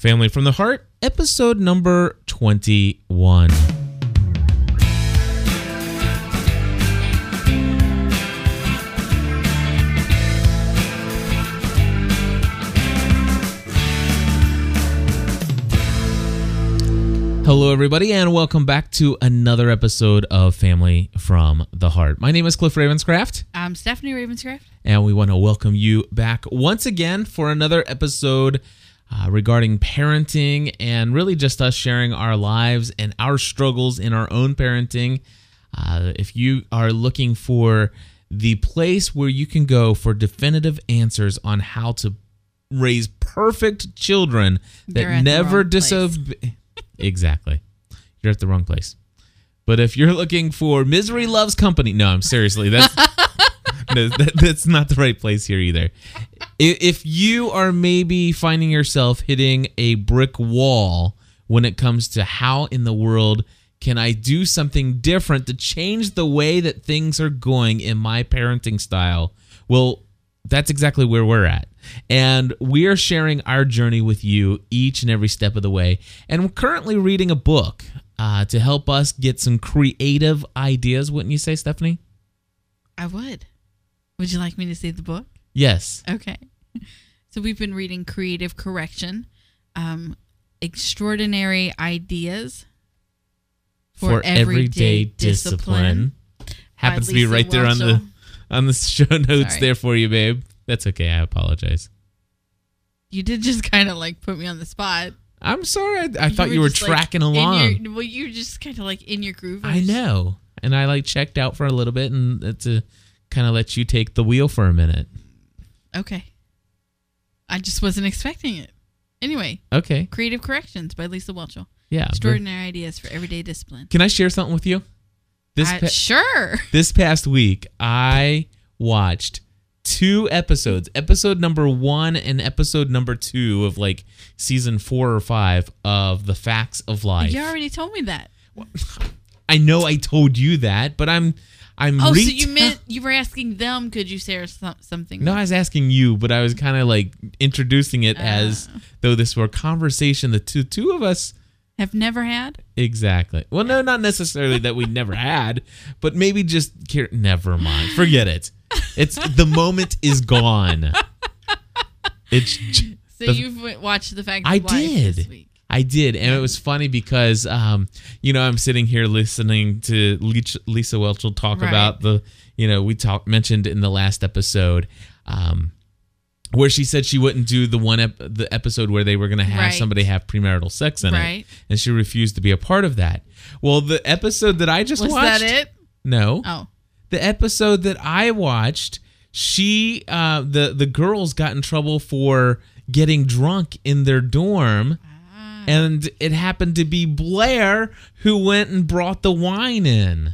Family from the Heart, episode number 21. Hello, everybody, and welcome back to another episode of Family from the Heart. My name is Cliff Ravenscraft, I'm Stephanie Ravenscraft. and we want to welcome you back once again for another episode uh, regarding parenting and really just us sharing our lives and our struggles in our own parenting. Uh, if you are looking for the place where you can go for definitive answers on how to raise perfect children that You're at the never disobey. exactly. You're at the wrong place. But if you're looking for misery loves company, no, I'm seriously that's no, that, that's not the right place here either. If you are maybe finding yourself hitting a brick wall when it comes to how in the world can I do something different to change the way that things are going in my parenting style, well, that's exactly where we're at. And we are sharing our journey with you each and every step of the way. And we're currently reading a book uh, to help us get some creative ideas, wouldn't you say, Stephanie? I would. Would you like me to see the book? Yes. Okay. So we've been reading Creative Correction, um, Extraordinary Ideas For, everyday, discipline. Happens to be right there on the on the show notes Sorry. there for you, babe. That's okay. I apologize. You did just kind of like put me on the spot. I'm sorry. I, I thought you were just, like, tracking along. Your, well, you were just kind of like in your groove. I know. And I like checked out for a little bit and it's to kind of let you take the wheel for a minute. Okay. I just wasn't expecting it. Anyway, Okay. Creative Corrections by Lisa Whelchel. Yeah. Extraordinary Ideas for Everyday Discipline. Can I share something with you? This I- pa- sure. this past week, I watched two episodes, episode number one and episode number two of like season four or five of The Facts of Life. You already told me that. I know I told you that, but I'm I'm Oh, so you meant you were asking them? Could you share some, something? No, I was asking you, but I was kind of like introducing it as Ah. though this were a conversation the two two of us have never had. exactly. Well, no, not necessarily that we never had, but maybe just care- never mind. Forget it. It's the moment is gone. It's j- So The- you've watched the fact. I did. I did, and it was funny because, um, you know, I'm sitting here listening to Lisa Whelchel talk Right. about the, you know, we talked mentioned in the last episode, um, where she said she wouldn't do the one ep- the episode where they were going to have Right. somebody have premarital sex in Right. it, and she refused to be a part of that. Well, the episode that I just Was watched, that it? no, Oh, the episode that I watched, she uh the the girls got in trouble for getting drunk in their dorm. Ah. And it happened to be Blair who went and brought the wine in.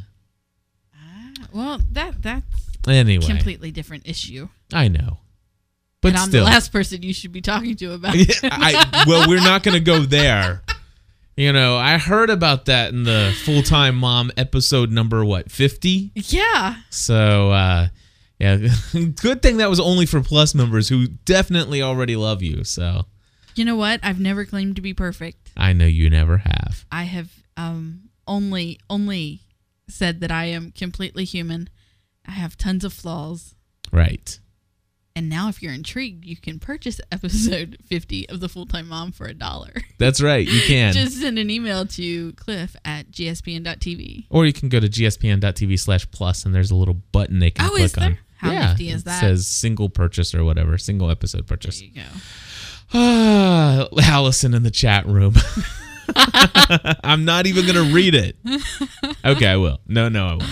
well, that that's Anyway, a completely different issue. I know. But and I'm still. the last person you should be talking to about. Yeah, I, well, we're not going to go there. You know, I heard about that in the full time mom episode number, what, 50? yeah. So, uh, yeah, good thing that was only for plus members who definitely already love you. So You know what? I've never claimed to be perfect. I know you never have. I have um only only said that I am completely human. I have tons of flaws. Right. And now, if you're intrigued, you can purchase episode 50 of The Full Time Mom for a dollar. That's right. You can. Just send an email to cliff at gspn.tv. or you can go to gspn.tv slash plus and there's a little button they can Oh, click is there? on. How yeah, nifty is it that? says single purchase or whatever, single episode purchase. There you go. Ah, Allison in the chat room. I'm not even gonna read it. Okay, I will. No, no, I won't.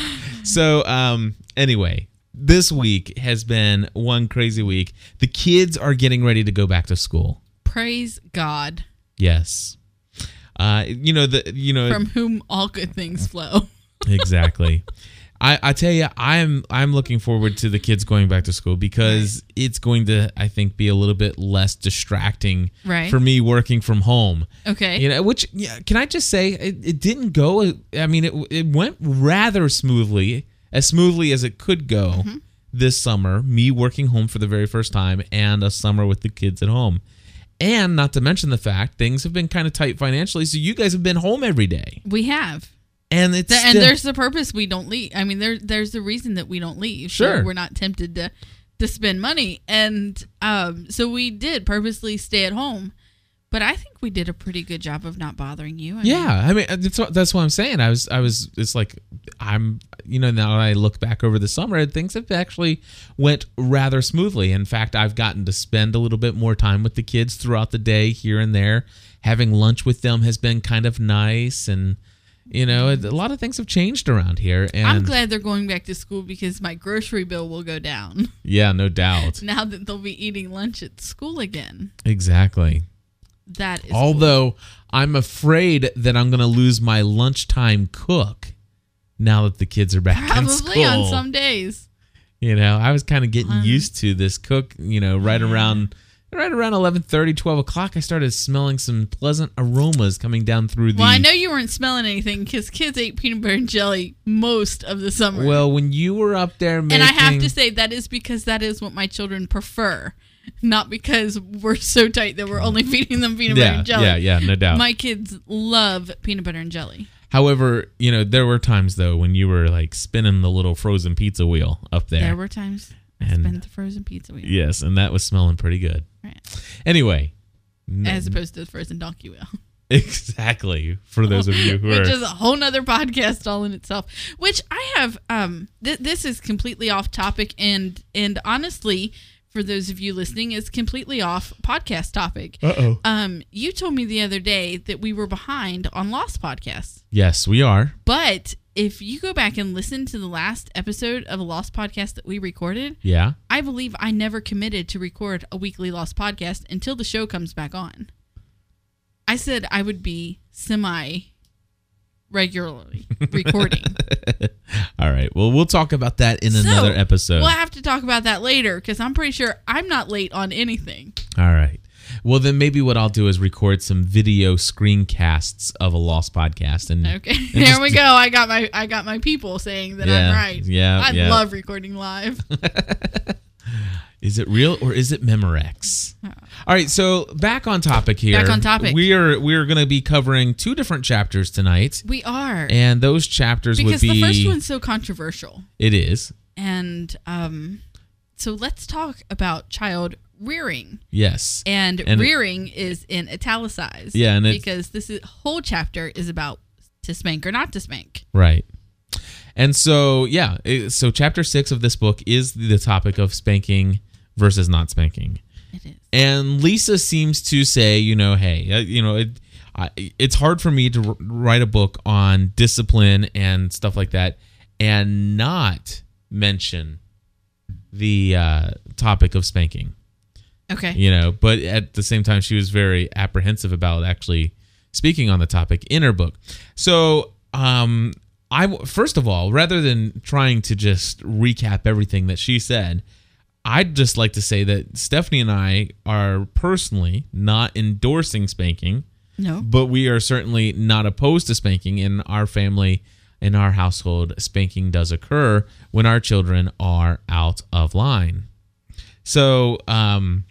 So, um, anyway, this week has been one crazy week. The kids are getting ready to go back to school. Praise God, Yes. Uh, you know the you know from whom all good things flow. exactly. I, I tell you, I'm I'm looking forward to the kids going back to school because it's going to, I think, be a little bit less distracting Right. for me working from home. Okay. You know, which yeah, can I just say it, it didn't go. I mean, it it went rather smoothly, as smoothly as it could go mm-hmm. this summer. Me working home for the very first time, and a summer with the kids at home, And not to mention the fact things have been kind of tight financially, so you guys have been home every day. We have. And it's and still- there's the purpose we don't leave. I mean, there there's the reason that we don't leave. so Sure. we're not tempted to to spend money, and um, so we did purposely stay at home. But I think we did a pretty good job of not bothering you. I mean, Yeah, I mean that's what, that's what I'm saying. I was I was it's like I'm you know now I look back over the summer, and things have actually went rather smoothly. In fact, I've gotten to spend a little bit more time with the kids throughout the day here and there. Having lunch with them has been kind of nice, and you know a lot of things have changed around here. And I'm glad they're going back to school because my grocery bill will go down yeah, no doubt, now that they'll be eating lunch at school again. exactly. That is cool. Although I'm afraid that I'm going to lose my lunchtime cook now that the kids are back in school. probably on some days. You know, I was kind of getting Um, used to this cook. You know, right around right around 11:30, 12 o'clock, I started smelling some pleasant aromas coming down through the. Well, I know you weren't smelling anything because kids ate peanut butter and jelly most of the summer. Well, when you were up there making, and I have to say that is because that is what my children prefer, not because we're so tight that we're only feeding them peanut butter yeah, and jelly. yeah, yeah, no doubt. My kids love peanut butter and jelly. However, you know, there were times though when you were like spinning the little frozen pizza wheel up there. There were times I spent the frozen pizza wheel, yes, and that was smelling pretty good. Right. Anyway, n- as opposed to the frozen donkey wheel. exactly for those of you who which are is a whole nother podcast all in itself which i have um th- this is completely off topic and and honestly for those of you listening is completely off podcast topic Uh-oh. um you told me the other day that we were behind on lost podcasts Yes, we are. but if you go back and listen to the last episode of a lost podcast that we recorded Yeah. i believe i never committed to record a weekly lost podcast until the show comes back on i said i would be semi regularly recording All right. Well, we'll talk about that in another episode. we'll have to talk about that later because i'm pretty sure i'm not late on anything All right. Well, then maybe what I'll do is record some video screencasts of a lost podcast and okay there just- we go i got my i got my people saying that Yeah, i'm right yeah, i yeah. love recording live Is it real or is it Memorex? All right, so back on topic here. Back on topic. We are we are going to be covering two different chapters tonight, we are and those chapters because would be. the first one's so controversial it is and um so let's talk about child rearing yes, and, And- rearing is in italicized Yeah, and because this is, whole chapter is about to spank or not to spank right. And so yeah, it- so chapter six of this book is the topic of spanking versus not spanking. it is and Lisa seems to say, you know, hey, uh, you know, it, I, it's hard for me to r- write a book on discipline and stuff like that, and not mention the uh, topic of spanking. okay You know, but at the same time, she was very apprehensive about actually speaking on the topic in her book. So, um, I first of all, rather than trying to just recap everything that she said, I'd just like to say that Stephanie and I are personally not endorsing spanking, no but we are certainly not opposed to spanking. In our family, in our household, spanking does occur when our children are out of line. So, um,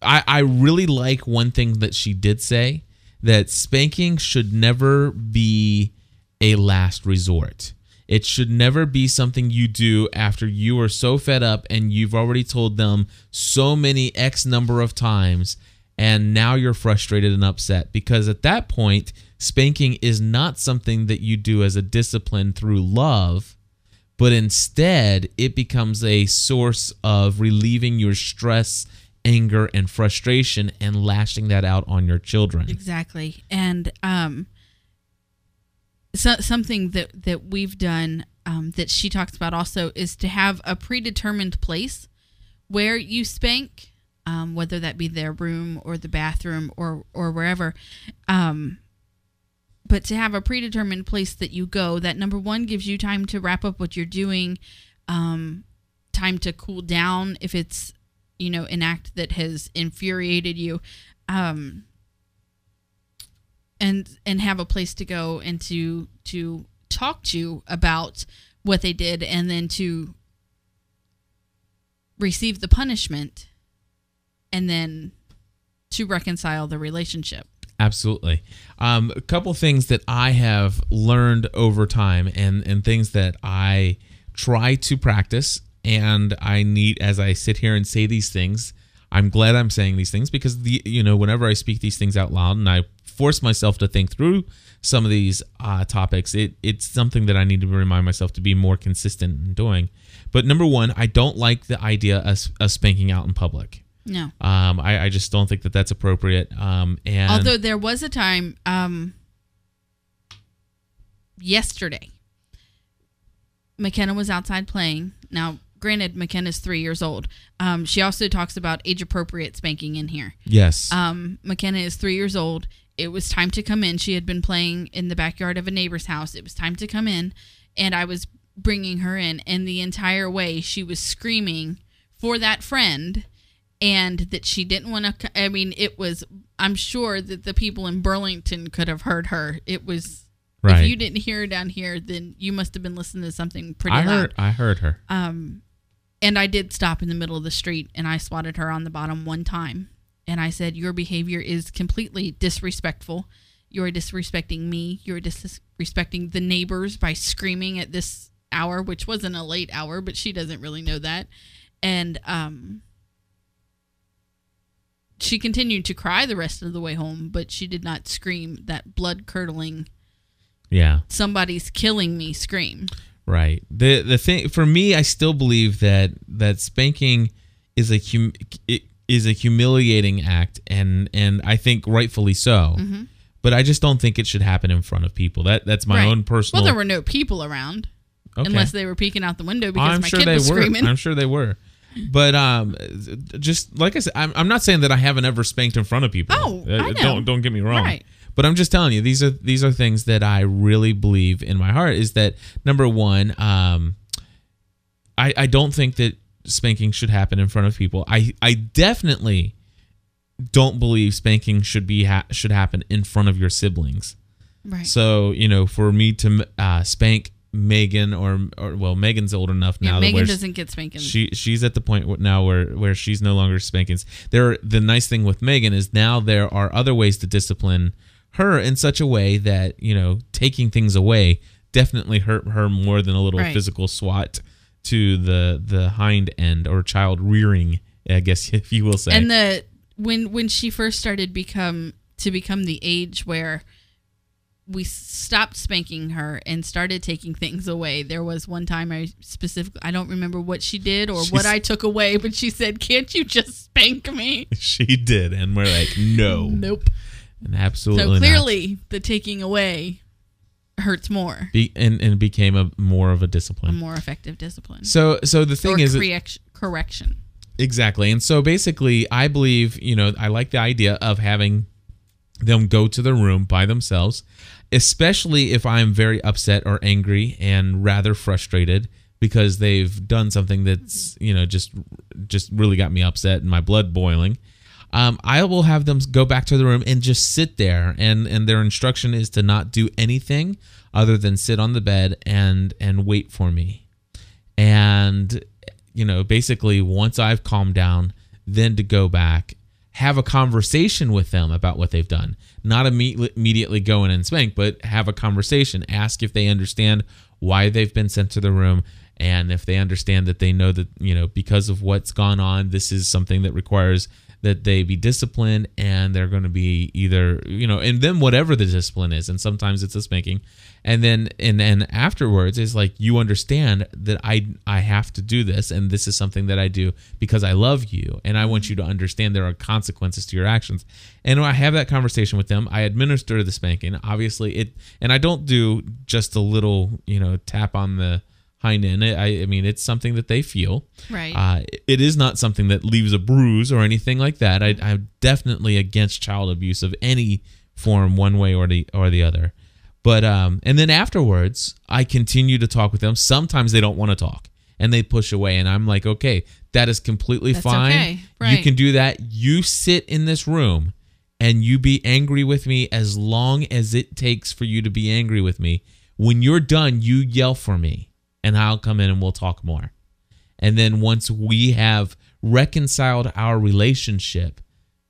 I, I really like one thing that she did say that spanking should never be a last resort. It should never be something you do after you are so fed up and you've already told them so many X number of times and now you're frustrated and upset because at that point, spanking is not something that you do as a discipline through love but instead it becomes a source of relieving your stress, anger, and frustration and lashing that out on your children. Exactly. And um so, something that that we've done um, that she talks about also is to have a predetermined place where you spank, um, whether that be their room or the bathroom or or wherever. Um, but to have a predetermined place that you go, that number one gives you time to wrap up what you're doing, um, time to cool down if it's you know an act that has infuriated you. Um, and and have a place to go and to to talk to about what they did and then to receive the punishment and then to reconcile the relationship. Absolutely. Um, a couple things that I have learned over time and, and things that I try to practice. And I need, as I sit here and say these things, I'm glad I'm saying these things because the, you know, whenever I speak these things out loud and I force myself to think through some of these uh, topics, it, it's something that I need to remind myself to be more consistent in doing. But number one, I don't like the idea of, of spanking out in public. No. Um, I, I just don't think that that's appropriate. Um, and Although there was a time um, yesterday, McKenna was outside playing. Now, granted, McKenna's three years old. Um, she also talks about age appropriate spanking in here. yes, Um, McKenna is three years old. It was time to come in. She had been playing in the backyard of a neighbor's house. It was time to come in, and I was bringing her in. And the entire way, she was screaming for that friend, and that she didn't want to. I mean, it was. I'm sure that the people in Burlington could have heard her. It was. right. If you didn't hear her down here, then you must have been listening to something pretty I loud. heard, I heard her. Um, and I did stop in the middle of the street and I swatted her on the bottom one time. And I said, Your behavior is completely disrespectful. You're disrespecting me. You're disrespecting the neighbors by screaming at this hour, which wasn't a late hour, but she doesn't really know that. And um, she continued to cry the rest of the way home, but she did not scream that blood curdling, Yeah, somebody's killing me scream. right. the The thing for me, I still believe that that spanking is a hum, it is a humiliating act, and and I think rightfully so. Mm-hmm. But I just don't think it should happen in front of people. That that's my Right. own personal. Well, there were no people around. okay. unless they were peeking out the window because I'm my sure kid they was were. screaming. I'm sure they were. But um, just like I said, I'm, I'm not saying that I haven't ever spanked in front of people. Oh, Uh, I know. Don't don't get me wrong. Right. But I'm just telling you, these are these are things that I really believe in my heart. Is that number one? Um, I I don't think that spanking should happen in front of people. I I definitely don't believe spanking should be ha- should happen in front of your siblings. Right. So you know, for me to uh, spank Megan or or well, Megan's old enough now that Megan doesn't get spankings. she she's at the point now where where she's no longer spankings. There, the nice thing with Megan is now there are other ways to discipline her in such a way that you know taking things away definitely hurt her more than a little Right. physical swat to the the hind end or child rearing, I guess if you will say. and the when when she first started become to become the age where we stopped spanking her and started taking things away. There was one time I specifically I don't remember what she did or what I took away, but she said, "Can't you just spank me?" she did, and we're like, no, Nope. and absolutely So not. clearly, the taking away hurts more, Be, and and it became a more of a discipline. a more effective discipline So so the thing or is, correction. correction. Exactly. And so basically, I believe, you know, I like the idea of having them go to the room by themselves, especially if I'm very upset or angry and rather frustrated because they've done something that's, you know, just just really got me upset and my blood boiling. Um, I will have them go back to the room and just sit there, and and their instruction is to not do anything other than sit on the bed and and wait for me. And you know basically once i've calmed down then to go back have a conversation with them about what they've done. Not immediately go in and spank but have a conversation. Ask if they understand why they've been sent to the room. And if they understand that they know that you know because of what's gone on this is something that requires that they be disciplined and they're going to be either you know and then whatever the discipline is and sometimes it's a spanking. And then and then afterwards is like you understand that i i have to do this and this is something that i do because i love you and i want you to understand there are consequences to your actions. And i have that conversation with them. I administer the spanking. Obviously it and i don't do just a little you know tap on the end i, I mean it's something that they feel Right. uh, it is not something that leaves a bruise or anything like that. I, I'm definitely against child abuse of any form, one way or the or the other. But um, and then afterwards, I continue to talk with them. Sometimes they don't want to talk and they push away, and I'm like, okay, that is completely That's fine. okay. You can do that. You sit in this room and you be angry with me as long as it takes for you to be angry with me. When you're done, you yell for me, and I'll come in and we'll talk more. And then once we have reconciled our relationship,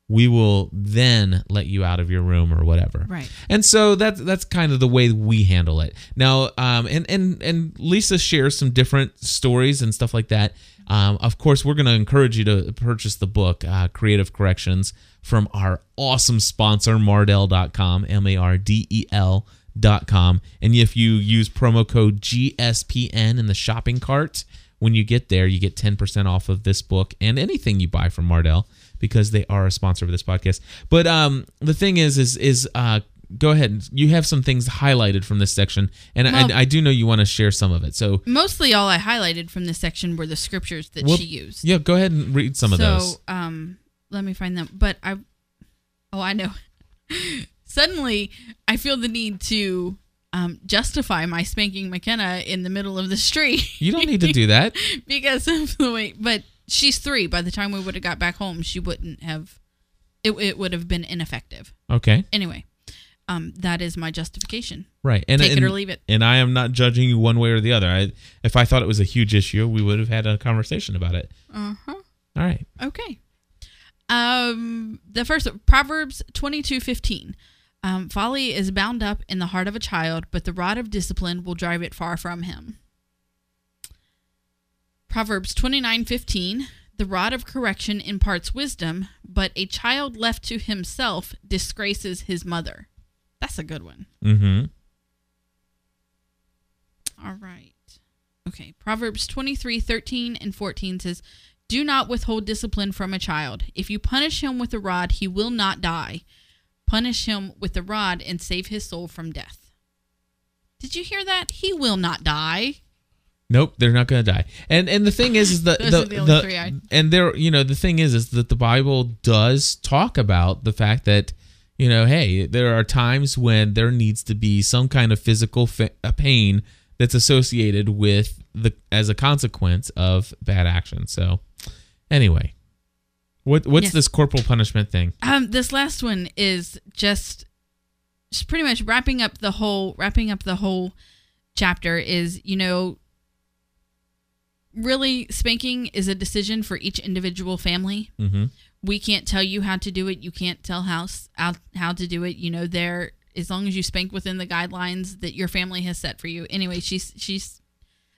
we will then let you out of your room or whatever. Right. And so that's that's kind of the way we handle it. Now, um, and and and Lisa shares some different stories and stuff like that. Um, of course, we're going to encourage you to purchase the book, uh, Creative Corrections, from our awesome sponsor, Mardel.com, M A R D E L. Dot com and if you use promo code GSPN in the shopping cart when you get there you get 10% off of this book and anything you buy from Mardel because they are a sponsor of this podcast but um the thing is is is uh go ahead you have some things highlighted from this section and Well- I, I do know you want to share some of it so Mostly all I highlighted from this section were the scriptures that Well, she used. yeah go ahead and read some of so, those um, let me find them. But I, oh, I know. Suddenly, I feel the need to um, justify my spanking McKenna in the middle of the street. you don't need to do that because of the way. But she's three. By the time we would have got back home, she wouldn't have. It, it would have been ineffective. okay Anyway, um, that is my justification. right and Take it and, or leave it. and I am not judging you one way or the other I if I thought it was a huge issue we would have had a conversation about it Uh huh. all right Okay. Um, the first Proverbs twenty two fifteen. Um, folly is bound up in the heart of a child, but the rod of discipline will drive it far from him. Proverbs twenty nine fifteen. The rod of correction imparts wisdom, but a child left to himself disgraces his mother. That's a good one. mm-hmm All right. Okay. Proverbs 23 13 and 14 says, Do not withhold discipline from a child. If you punish him with a rod, he will not die. Punish him with the rod and save his soul from death. Did you hear that? He will not die. Nope, they're not going to die. And and the thing is, is the the, the and there, you know, the thing is, is that the Bible does talk about the fact that, you know, hey, there are times when there needs to be some kind of physical fa- pain that's associated with the as a consequence of bad action. So, anyway, what what's Yes. this corporal punishment thing? Um, this last one is just, just pretty much wrapping up the whole wrapping up the whole chapter. Is you know, really spanking is a decision for each individual family. Mm-hmm. We can't tell you how to do it. You can't tell how s- how, how to do it. You know, there as long as you spank within the guidelines that your family has set for you. Anyway, she's she's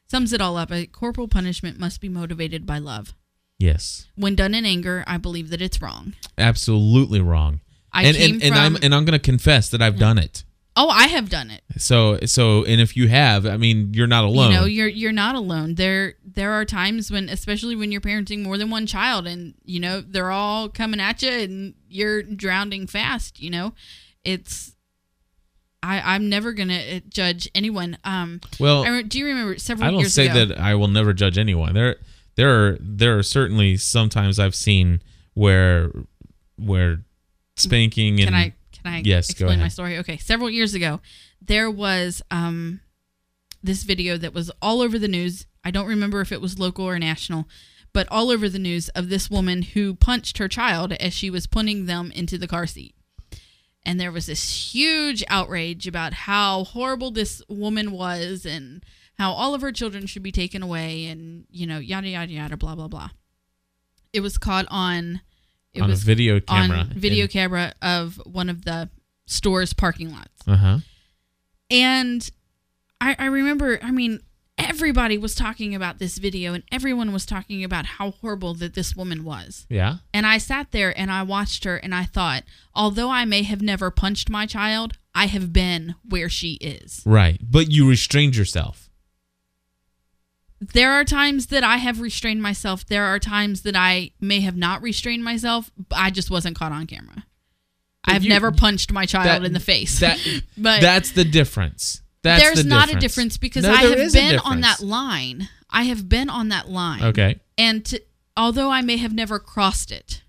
sums it all up. A corporal punishment must be motivated by love. Yes, When done in anger, I believe that it's wrong. absolutely wrong. I and came and, and from I'm and I'm going to confess that I've done it. Oh, I have done it. So so and if you have, I mean, you're not alone. You know, you're you're not alone. There there are times when, especially when you're parenting more than one child, and you know they're all coming at you, and you're drowning fast. You know, it's. I I'm never gonna uh, judge anyone. Um, well, I do you remember several I don't years say ago? that I will never judge anyone. There there are there are certainly sometimes I've seen where where spanking and Can I can I Yes, explain my story? Okay, several years ago, there was um this video that was all over the news. I don't remember if it was local or national, but all over the news of this woman who punched her child as she was putting them into the car seat. And there was this huge outrage about how horrible this woman was and how all of her children should be taken away and, you know, yada, yada, yada, blah, blah, blah. It was caught on. It on was a video camera. on video camera of one of the store's parking lots. Uh huh. And I, I remember, I mean, everybody was talking about this video and everyone was talking about how horrible that this woman was. Yeah. And I sat there and I watched her and I thought, although I may have never punched my child, I have been where she is. Right. But you restrained yourself. There are times that I have restrained myself. There are times that I may have not restrained myself, but I just wasn't caught on camera. But I've you- never punched my child that- in the face. That but that's the difference. That's there's the not a difference because No, I have been on that line. I have been on that line. Okay. And to, although I may have never crossed it,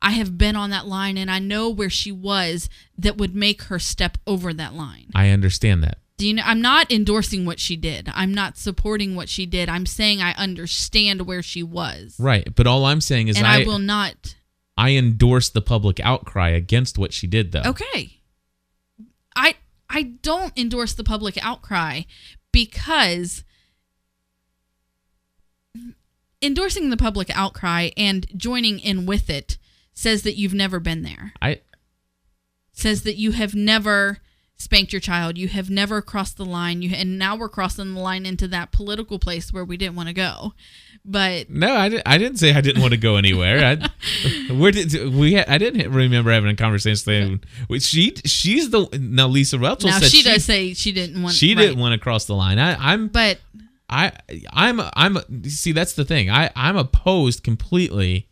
I have been on that line and I know where she was that would make her step over that line. I understand that. Do you know I'm not endorsing what she did. I'm not supporting what she did. I'm saying I understand where she was. Right. But all I'm saying is and I I, will not I endorse the public outcry against what she did though. Okay. I I don't endorse the public outcry because endorsing the public outcry and joining in with it says that you've never been there. I Says that you have never spanked your child. You have never crossed the line. You and now we're crossing the line into that political place where we didn't want to go. But no, I, di- I didn't say I didn't want to go anywhere. I, where did we? I didn't remember having a conversation. With she she's the now Lisa Rachel now said she, does say she didn't want. she right. didn't want to cross the line. I, I'm But I I'm I'm see that's the thing. I I'm opposed completely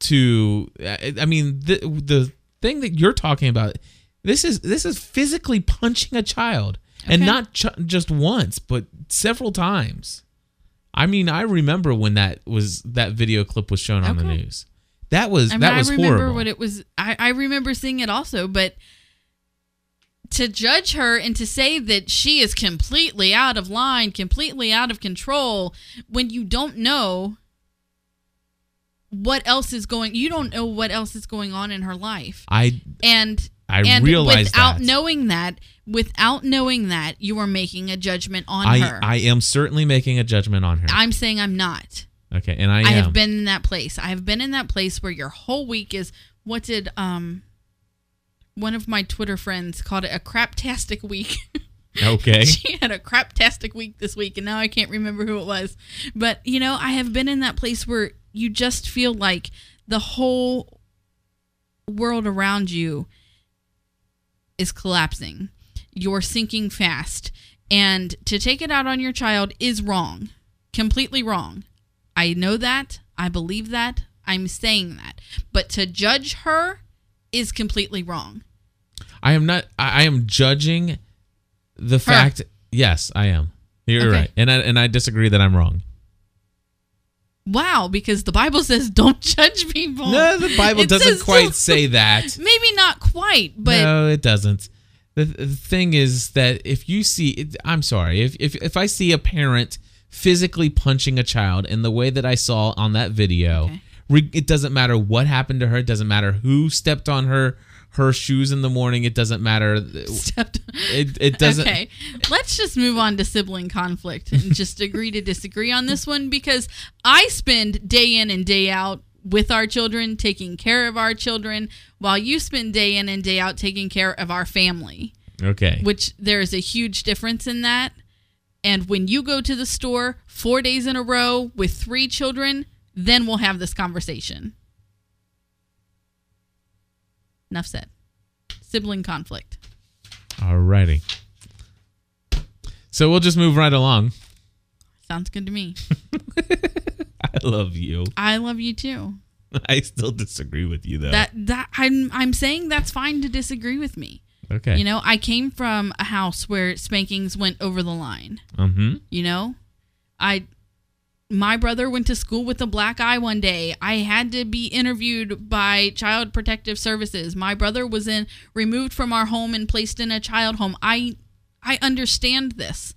to I I mean the the thing that you're talking about this is this is physically punching a child and not ch- just once but several times. I mean, I remember when that was that video clip was shown on the news. That was I mean, that I was remember horrible. what it was. I, I remember seeing it also, but to judge her and to say that she is completely out of line, completely out of control, when you don't know what else is going, you don't know what else is going on in her life, I and I and realize without that. knowing that, without knowing that, you are making a judgment on I her. I am certainly making a judgment on her. I'm saying I'm not. okay, and I, I, am. have been in that place. I have been in that place where your whole week is what did um one of my Twitter friends called it a craptastic week. okay. she had a craptastic week this week and now I can't remember who it was. But you know, I have been in that place where you just feel like the whole world around you is collapsing. You're sinking fast. And to take it out on your child is wrong. Completely wrong. I know that. I believe that. I'm saying that. But to judge her is completely wrong. I am not. I am judging the fact. Yes, I am. You're Okay. right, and I and I disagree that I'm wrong. Wow, because the Bible says don't judge people. No, the Bible It doesn't says quite say that. Maybe not quite, but no, it doesn't. The, the thing is that if you see, I'm sorry, if, if if I see a parent physically punching a child in the way that I saw on that video, Okay. re, it doesn't matter what happened to her. It doesn't matter who stepped on her her shoes in the morning. It doesn't matter. stepped. It it doesn't. Okay, let's just move on to sibling conflict and just agree to disagree on this one because I spend day in and day out with our children, taking care of our children, while you spend day in and day out taking care of our family, Okay. which there is a huge difference in that. And when you go to the store four days in a row with three children, then we'll have this conversation. Enough said. Sibling conflict. Alrighty. So we'll just move right along. Sounds good to me. I love you. I love you too. I still disagree with you though. That that I'm I'm saying that's fine to disagree with me. okay. You know, I came from a house where spankings went over the line. Mm-hmm. You know, I my brother went to school with a black eye one day. I had to be interviewed by Child Protective Services. My brother was in removed from our home and placed in a child home. I I understand this.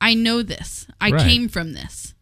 I know this. I Right. came from this.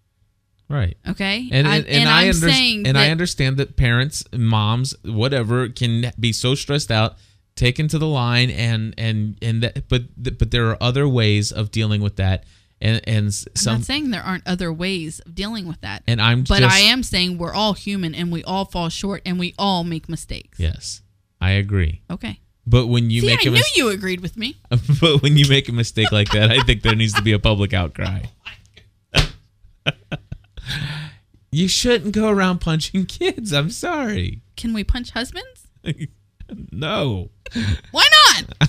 Right. Okay, And I, and, and, I I'm under- saying and I understand that parents, moms, whatever, can be so stressed out, taken to the line, and and and that, but but there are other ways of dealing with that, and and s- I'm not saying there aren't other ways of dealing with that. and I'm But just, I am saying we're all human and we all fall short and we all make mistakes. yes, I agree. Okay. But when you See, make I a knew mis- you agreed with me. but when you make a mistake like that, I think there needs to be a public outcry. you shouldn't go around punching kids. I'm sorry. Can we punch husbands? no. Why not?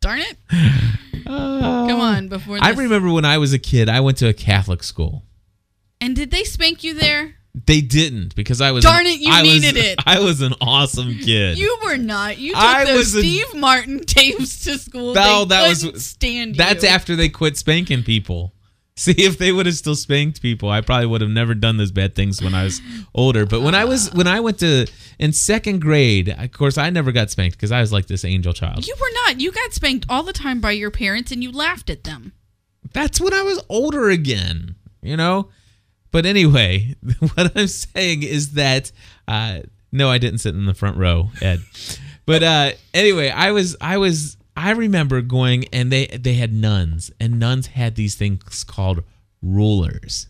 Darn it. Come um, on, before this. I remember when I was a kid, I went to a Catholic school. And did they spank you there? They didn't because I was Darn it, you I was- needed it. I was an awesome kid. You were not. You took I those was a- Steve Martin tapes to school. No, that was- stand you. That's after they quit spanking people. See, if they would have still spanked people, I probably would have never done those bad things when I was older. But when I was when I went to in second grade, of course, I never got spanked because I was like this angel child. You were not. You got spanked all the time by your parents and you laughed at them. That's when I was older again, you know? But anyway, what I'm saying is that uh no, I didn't sit in the front row, Ed. But uh anyway, I was I was I remember going and they they had nuns and nuns had these things called rulers.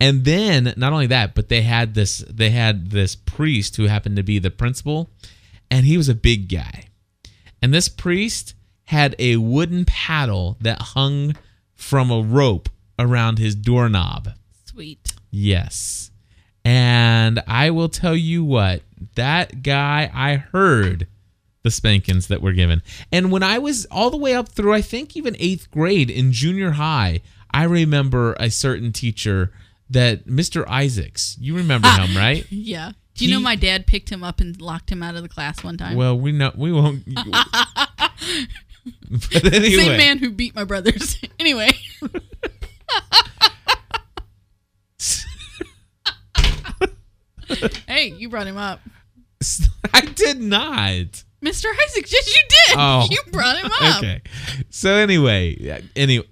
And then not only that, but they had this they had this priest who happened to be the principal, and he was a big guy. And this priest had a wooden paddle that hung from a rope around his doorknob. Sweet. Yes. And I will tell you what, that guy, I heard the spankings that were given. And when I was all the way up through, I think even eighth grade in junior high, I remember a certain teacher that Mr. Isaacs, you remember him, right? Yeah. Do you know my dad picked him up and locked him out of the class one time? Well, we know we won't. but anyway, Same man who beat my brothers. anyway. hey, you brought him up. I did not. Mr. Isaac, yes, you did. Oh. You brought him up. Okay. So anyway, anyway,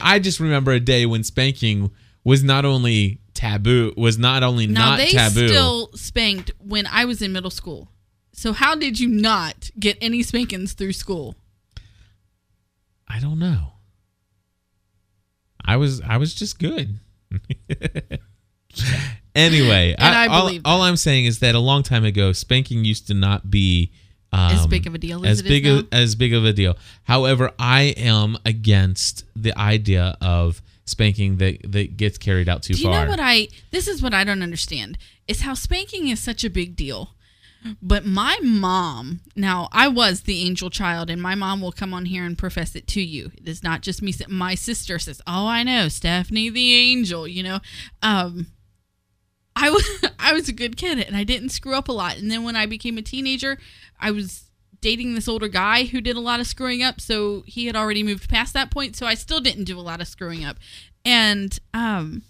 I just remember a day when spanking was not only taboo, was not only Now not they taboo. still spanked when I was in middle school. So how did you not get any spankings through school? I don't know. I was I was just good. anyway, And I all, believe all I'm saying is that a long time ago, spanking used to not be um, As big of a deal as as it is big a, as big of a deal. However, I am against the idea of spanking that that gets carried out too Do you far. know what I? This is what I don't understand is how spanking is such a big deal. But my mom, now I was the angel child, and my mom will come on here and profess it to you. It is not just me. My sister says, "Oh, I know, Stephanie the angel." You know, um, I was I was a good kid, and I didn't screw up a lot. And then when I became a teenager, I was dating this older guy who did a lot of screwing up. So he had already moved past that point. So I still didn't do a lot of screwing up, and um.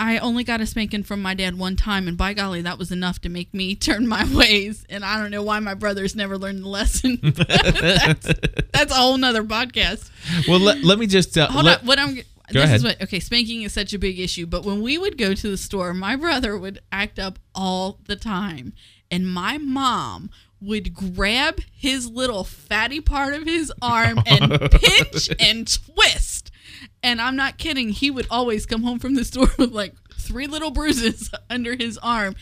I only got a spanking from my dad one time, and by golly, that was enough to make me turn my ways. And I don't know why my brothers never learned the lesson. that's, that's a whole nother podcast. well, let, let me just uh, Hold let, on, what I'm. This ahead. is what okay. Spanking is such a big issue, but when we would go to the store, my brother would act up all the time, and my mom would grab his little fatty part of his arm and pinch and twist. And I'm not kidding. He would always come home from the store with like three little bruises under his arm.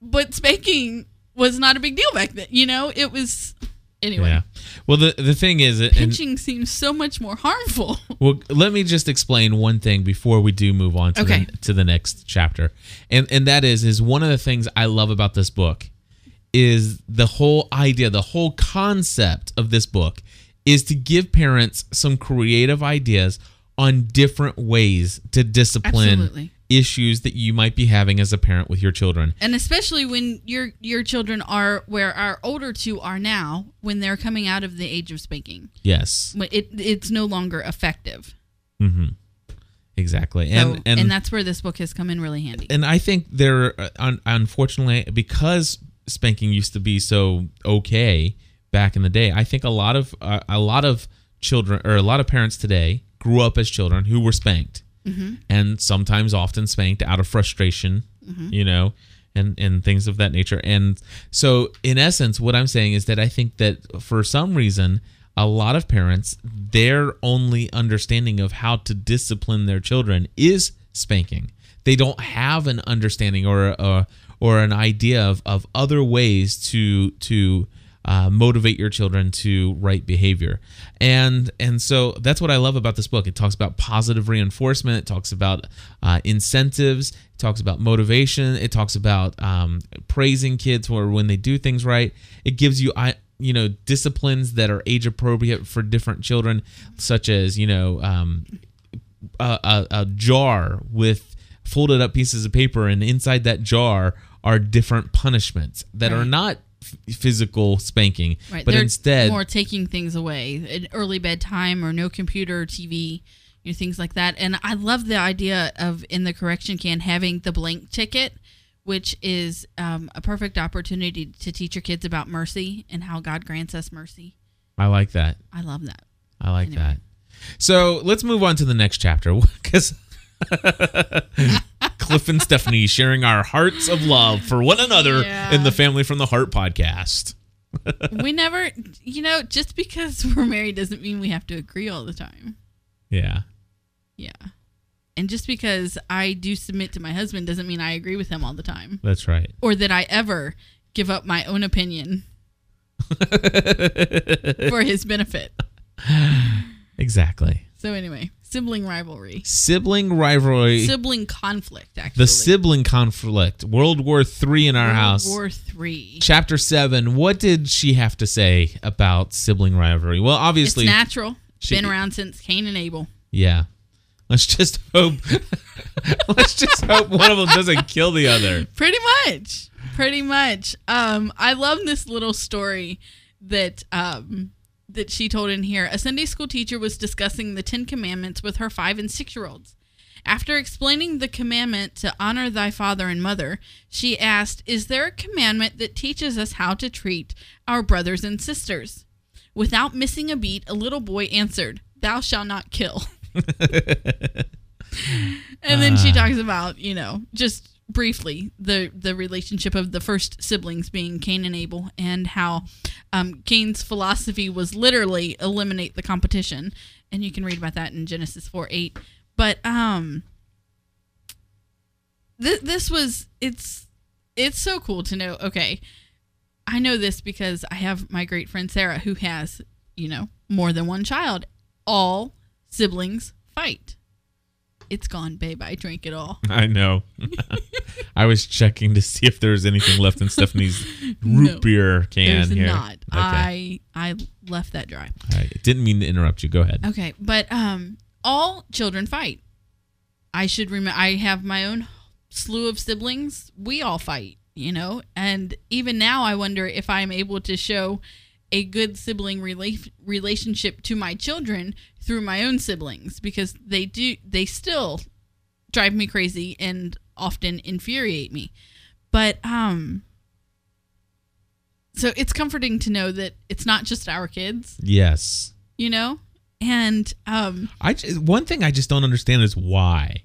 But spanking was not a big deal back then. You know, it was anyway. yeah. Well, the the thing is, and, Pinching seems so much more harmful. Well, let me just explain one thing before we do move on to Okay. the, to the next chapter, and and that is is one of the things I love about this book is the whole idea, the whole concept of this book is to give parents some creative ideas on different ways to discipline Absolutely. Issues that you might be having as a parent with your children. and especially when your your children are where our older two are now when they're coming out of the age of spanking. Yes, it it's no longer effective. Hmm exactly, and so, and and that's where this book has come in really handy. And I think there, uh, unfortunately, because spanking used to be so okay back in the day, I think a lot of uh, a lot of children or a lot of parents today grew up as children who were spanked, Mm-hmm. and sometimes often spanked out of frustration, mm-hmm. you know, and and things of that nature. And so, in essence, what I'm saying is that I think that for some reason. A lot of parents, their only understanding of how to discipline their children is spanking they don't have an understanding or a, or an idea of, of other ways to to uh, motivate your children to right behavior. And and so that's what I love about this book. It talks about positive reinforcement. It talks about uh, incentives. It talks about motivation. It talks about um, praising kids for when they do things right. It gives you I you know disciplines that are age appropriate for different children such as you know um, a, a, a jar with folded up pieces of paper, and inside that jar are different punishments that are not physical spanking, right but they're instead more taking things away an early bedtime or no computer or tv you know, things like that and i love the idea of in the correction can having the blank ticket which is um, a perfect opportunity to teach your kids about mercy and how god grants us mercy I like that. i love that I like Anyway. that. So let's move on to the next chapter because Cliff and Stephanie sharing our hearts of love for one another Yeah. in the Family from the Heart podcast. we never you know just because we're married doesn't mean we have to agree all the time Yeah. yeah And just because I do submit to my husband doesn't mean I agree with him all the time That's right. or that I ever give up my own opinion for his benefit. Exactly. So anyway, sibling rivalry, Sibling rivalry. sibling conflict. Actually, the sibling conflict. World War Three in our World house. War Three. Chapter seven. What did she have to say about sibling rivalry? Well, obviously It's natural. she- Been around since Cain and Abel. yeah. Let's just hope. let's just hope one of them doesn't kill the other. Pretty much. Pretty much. Um, I love this little story that um that she told in here. A Sunday school teacher was discussing the Ten Commandments with her five and six year olds. After explaining the commandment to honor thy father and mother, she asked, Is there a commandment that teaches us how to treat our brothers and sisters? Without missing a beat, a little boy answered, Thou shalt not kill. and then she Ah. talks about, you know, just briefly the the relationship of the first siblings being Cain and Abel and how um, Cain's philosophy was literally eliminate the competition, and you can read about that in Genesis four eight. But um, th- this was it's it's so cool to know. Okay, I know this because I have my great friend Sarah who has you know more than one child. All siblings fight. It's gone, babe. I drank it all. I know. I was checking to see if there was anything left in Stephanie's root No, beer can There's here. not. Okay. I I left that dry. I didn't mean to interrupt you. Go ahead. Okay, but um, all children fight. I should remember. I have my own slew of siblings. We all fight, you know. And even now, I wonder if I'm able to show a good sibling rela- relationship to my children through my own siblings because they do. They still drive me crazy and often infuriate me. But um. So it's comforting to know that it's not just our kids, Yes. you know? And um I just, one thing I just don't understand is why.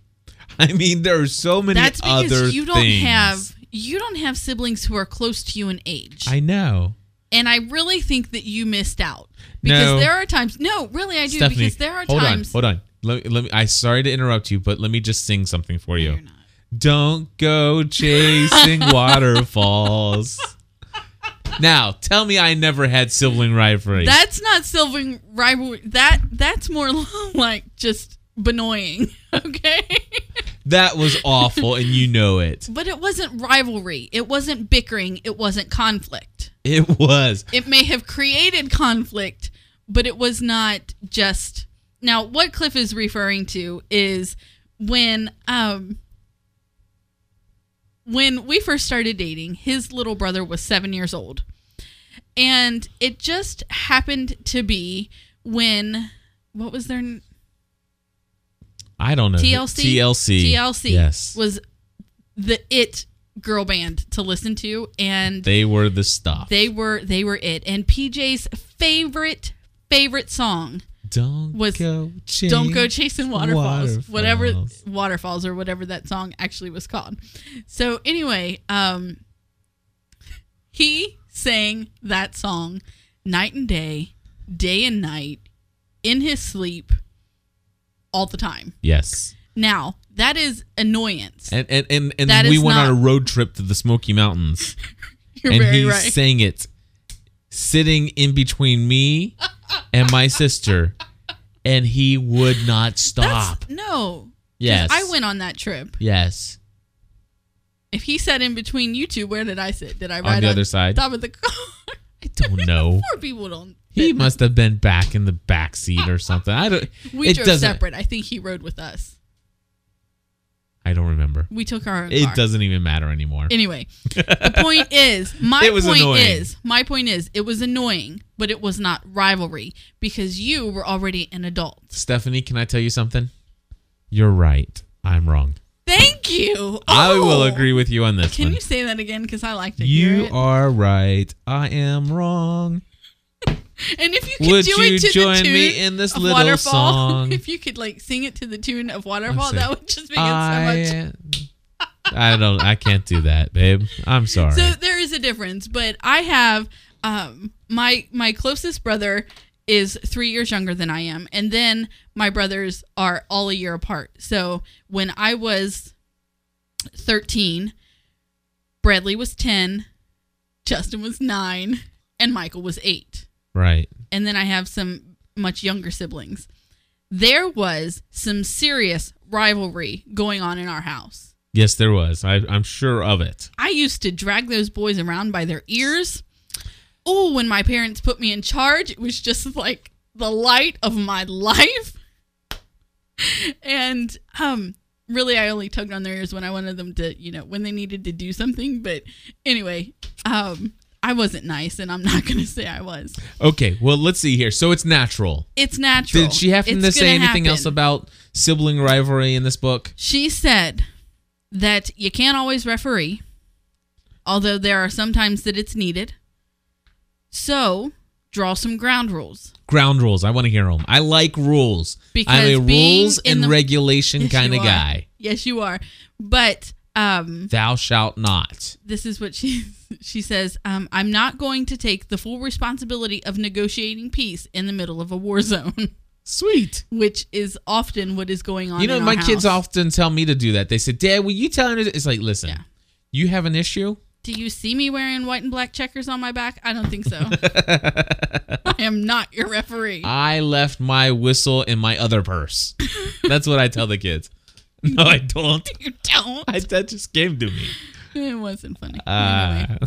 I mean, there are so many that's because other you don't things. have you don't have siblings who are close to you in age. I know. And I really think that you missed out. Because No. there are times No, really I do Stephanie, because there are hold times on, hold on. Let, let me. I sorry to interrupt you, but let me just sing something for you. You're not. Don't go chasing waterfalls. Now, tell me I never had sibling rivalry. That's not sibling rivalry. That that's more like just annoying. Okay? that was awful, and you know it. but it wasn't rivalry. It wasn't bickering. It wasn't conflict. It was. it may have created conflict, but it was not just. Now, what Cliff is referring to is when um when we first started dating, his little brother was 7 years old. And it just happened to be when what was their n- I don't know. TLC TLC. TLC Yes. was the it girl band to listen to and They were the stuff. They were they were it. And PJ's favorite favorite song don't was go. Chase "Don't Go Chasing Waterfalls," whatever waterfalls. waterfalls or whatever that song actually was called. So anyway, um, he sang that song night and day, day and night, in his sleep, all the time. Yes. Now that is annoyance. And and and, and That we went on a road trip to the Smoky Mountains, You're and very he right. sang it, sitting in between me and my sister, and he would not That's, stop. no. 'Cause yes, I went on that trip. Yes, If he sat in between you two, where did I sit? Did I ride on the other side. top of the car? I don't know. Poor people don't. He must have been back in the back seat or something. I don't. We it drove separate. I think he rode with us. I don't remember. We took our It car. doesn't even matter anymore. Anyway, the point is, my It point annoying. is, my point is, it was annoying, but it was not rivalry because you were already an adult. Stephanie, can I tell you something? You're right. I'm wrong. Thank you. I will Oh. agree with you on this Can one. you say that again? Because I like to hear You are right. I am wrong. And if you could Would do you it to join the tune me in this of little waterfall, song? if you could like sing it to the tune of waterfall, that would just make it so much. I, don't. I can't do that, babe. I'm sorry. So there is a difference, but I have um my my closest brother is three years younger than I am. And then my brothers are all a year apart. So when I was 13, Bradley was 10, Justin was 9, and Michael was 8. Right. And then I have some much younger siblings. There was some serious rivalry going on in our house. Yes, there was. I, I'm sure of it. I used to drag those boys around by their ears. Oh, when my parents put me in charge, it was just like the light of my life. and um really I only tugged on their ears when I wanted them to, you know, when they needed to do something, but anyway, um I wasn't nice and I'm not going to say I was. Okay, well, let's see here. So it's natural. It's natural. Did she happen It's to say gonna anything else about sibling rivalry in this book? She said that you can't always referee, although there are some times that it's needed. So, draw some ground rules. Ground rules. I want to hear them. I like rules. Because I'm a rules and the- regulation Yes, kind of guy. Yes, you are. But um Thou shalt not. this is what she she says, um, I'm not going to take the full responsibility of negotiating peace in the middle of a war zone, Sweet. which is often what is going on. You know, my our kids often tell me to do that. They say, Dad, will you tell her? It's like, listen, Yeah. you have an issue? Do you see me wearing white and black checkers on my back? I don't think so. I am not your referee. I left my whistle in my other purse. That's what I tell the kids. No, I don't. you don't. I, that just came to me. It wasn't funny. Uh, anyway,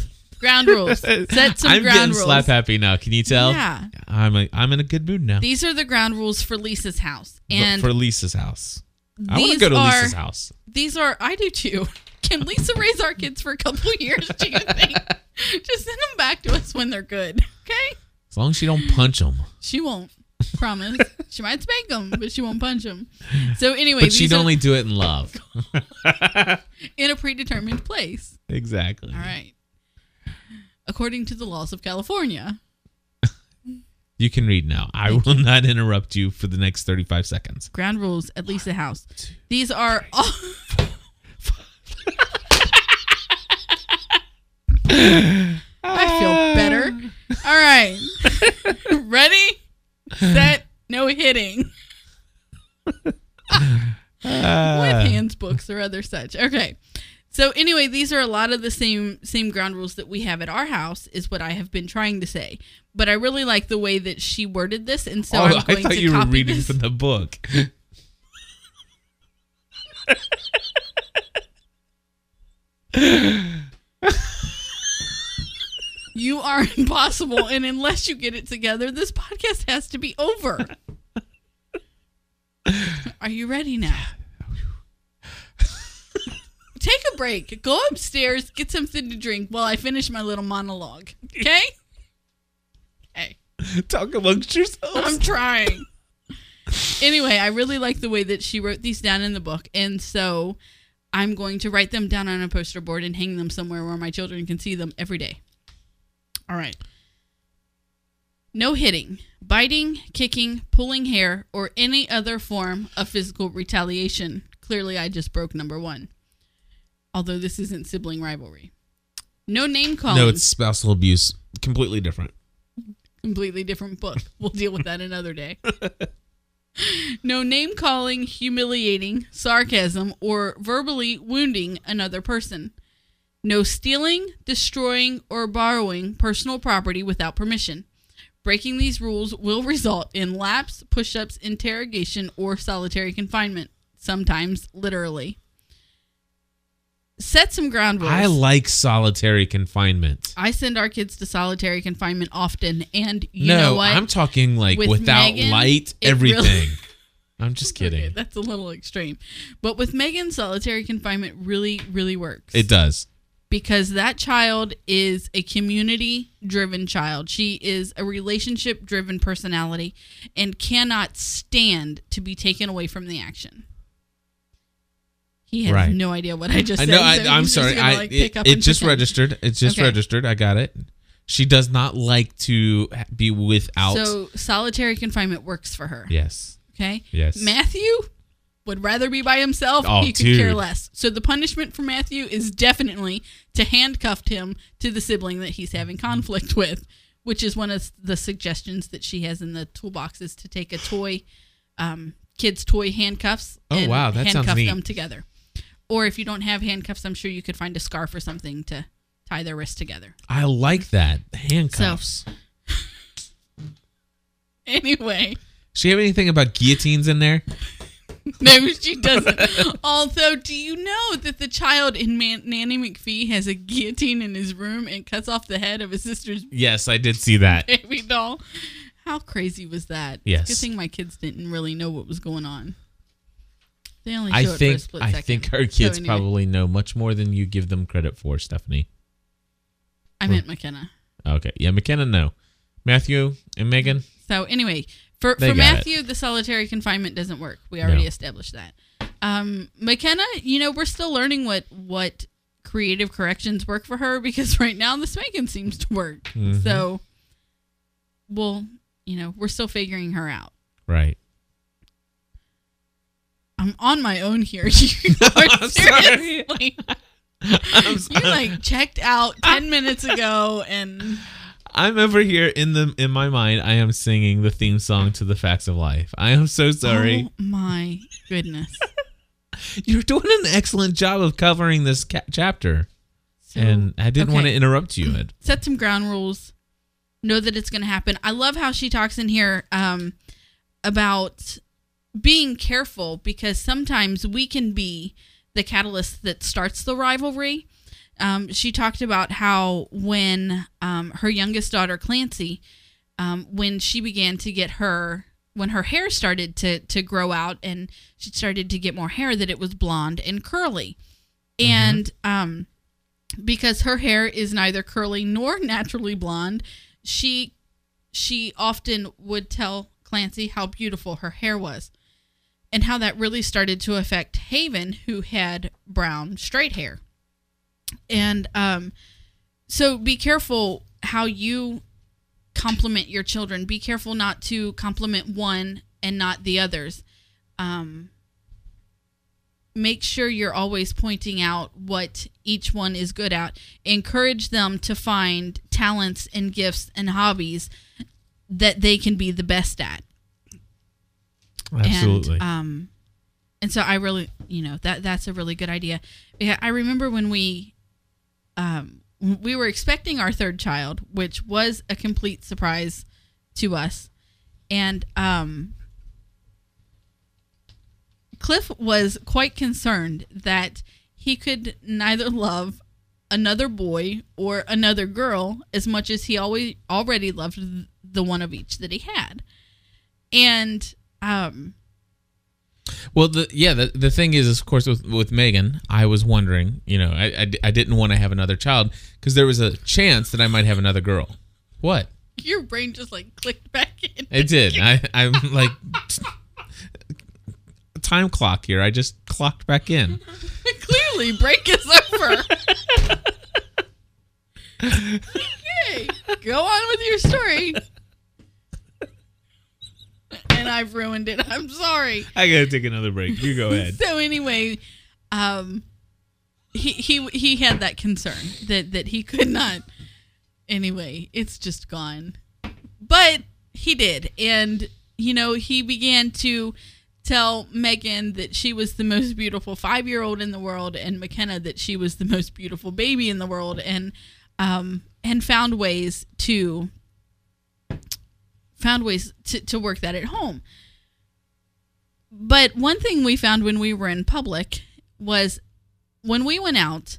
ground rules. Set some I'm ground getting rules. slap happy now. Can you tell? Yeah. I'm a, I'm in a good mood now. These are the ground rules for Lisa's house, For- and for Lisa's house. I want to go to are Lisa's house. these are. I do too. Can Lisa raise our kids for a couple of years? Do you think? Just send them back to us when they're good. Okay. As long as she don't punch them. She won't. Promise. she might spank them, but she won't punch them. So anyway, But these she'd are only do it in love. in a predetermined place. exactly. All right. According to the laws of California, You can read now. I will not interrupt you for the next 35 seconds. ground rules at least Lisa House. These are all. I feel better. All right. Ready? Set. No hitting. With hands books or other such. Okay. So anyway, these are a lot of the same same ground rules that we have at our house is what I have been trying to say. But I really like the way that she worded this and so oh, I'm going I thought to you were reading this. from the book. Are impossible, and unless you get it together, this podcast has to be over. Are you ready now? Take a break. Go upstairs, get something to drink while I finish my little monologue. Okay? Okay. Talk amongst yourselves. I'm trying. Anyway, I really like the way that she wrote these down in the book, and so I'm going to write them down on a poster board and hang them somewhere where my children can see them every day. All right. No hitting, biting, kicking, pulling hair, or any other form of physical retaliation. Clearly, I just broke number one. Although this isn't sibling rivalry. No name calling. no, it's spousal abuse. Completely different. completely different book. We'll deal with that another day. no name calling, humiliating, sarcasm, or verbally wounding another person. No stealing, destroying, or borrowing personal property without permission. Breaking these rules will result in laps, push ups, interrogation, or solitary confinement, sometimes literally. Set some ground rules. I like solitary confinement. I send our kids to solitary confinement often, and you no, know what? I'm talking like With without Megan, light, everything. really- I'm just Okay, kidding. that's a little extreme. But with Megan, solitary confinement really, really works. It does. Because that child is a community driven child. She is a relationship driven personality and cannot stand to be taken away from the action. He has Right. no idea what I just I said. know. I, so I'm he's just sorry. gonna, I like, it, pick up it just pretend. registered. It's just Okay. registered. I got it. She does not like to be without. So solitary confinement works for her. yes. Okay. Yes. Matthew would rather be by himself. Oh, he could care less. So the punishment for Matthew is definitely to handcuff him to the sibling that he's having conflict with, which is one of the suggestions that she has in the toolbox is to take a toy, um, kids' toy handcuffs. Oh, and wow, that sounds handcuff neat. them together. Or if you don't have handcuffs, I'm sure you could find a scarf or something to tie their wrists together. I like that handcuffs. Anyway, Does she have anything about guillotines in there? no, she doesn't. Although, do you know that the child in Man- Nanny McPhee has a guillotine in his room and cuts off the head of his sister's Yes, I did see that. baby doll? How crazy was that? Yes. Good thing my kids didn't really know what was going on. They only show I it for a think split I second. think our So kids anyway, probably know much more than you give them credit for, Stephanie. I meant McKenna. Okay, yeah, McKenna, no. Matthew and Megan, So anyway, for They for got it. Matthew, the solitary confinement doesn't work. We already No. established that. Um, McKenna, you know, we're still learning what what creative corrections work for her because right now the spanking seems to work. Mhm. So, well, you know, we're still figuring her out. right? I'm on my own here. You are I'm sorry. seriously. You like checked out ten minutes ago, and I'm over here in the in my mind. I am singing the theme song to the Facts of Life. I am so sorry. Oh my goodness! You're doing an excellent job of covering this ca- chapter, So, and I didn't want to interrupt you. Ed. set some ground rules. Know that it's going to happen. I love how she talks in here um, about being careful because sometimes we can be the catalyst that starts the rivalry. Um, she talked about how when um, her youngest daughter Clancy, um, when she began to get her, when her hair started to to grow out and she started to get more hair, that it was blonde and curly, and um, because her hair is neither curly nor naturally blonde, she she often would tell Clancy how beautiful her hair was and how that really started to affect Haven who had brown straight hair. And um so be careful how you compliment your children. Be careful not to compliment one and not the others. Um make sure you're always pointing out what each one is good at. Encourage them to find talents and gifts and hobbies that they can be the best at. Absolutely. And, um, and so I really, you know, that that's a really good idea. Yeah, I remember when we, um, we were expecting our third child, which was a complete surprise to us, and um, Cliff was quite concerned that he could neither love another boy or another girl as much as he always already loved the one of each that he had. And um Well, the yeah, the, the thing is, of course, with with Megan, I was wondering, you know, I I, I didn't want to have another child because there was a chance that I might have another girl. What? your brain just like clicked back in. It did. I I'm like time clock here. I just clocked back in. Clearly, break is over. okay, go on with your story. And I've ruined it. I'm sorry. I gotta take another break. You go ahead. So anyway, um, he he he had that concern that that he could not. Anyway, it's just gone. But he did, and you know he began to tell Megan that she was the most beautiful five year old in the world, and McKenna that she was the most beautiful baby in the world, and um and found ways to found ways to, to work that at home. But one thing we found when we were in public was when we went out,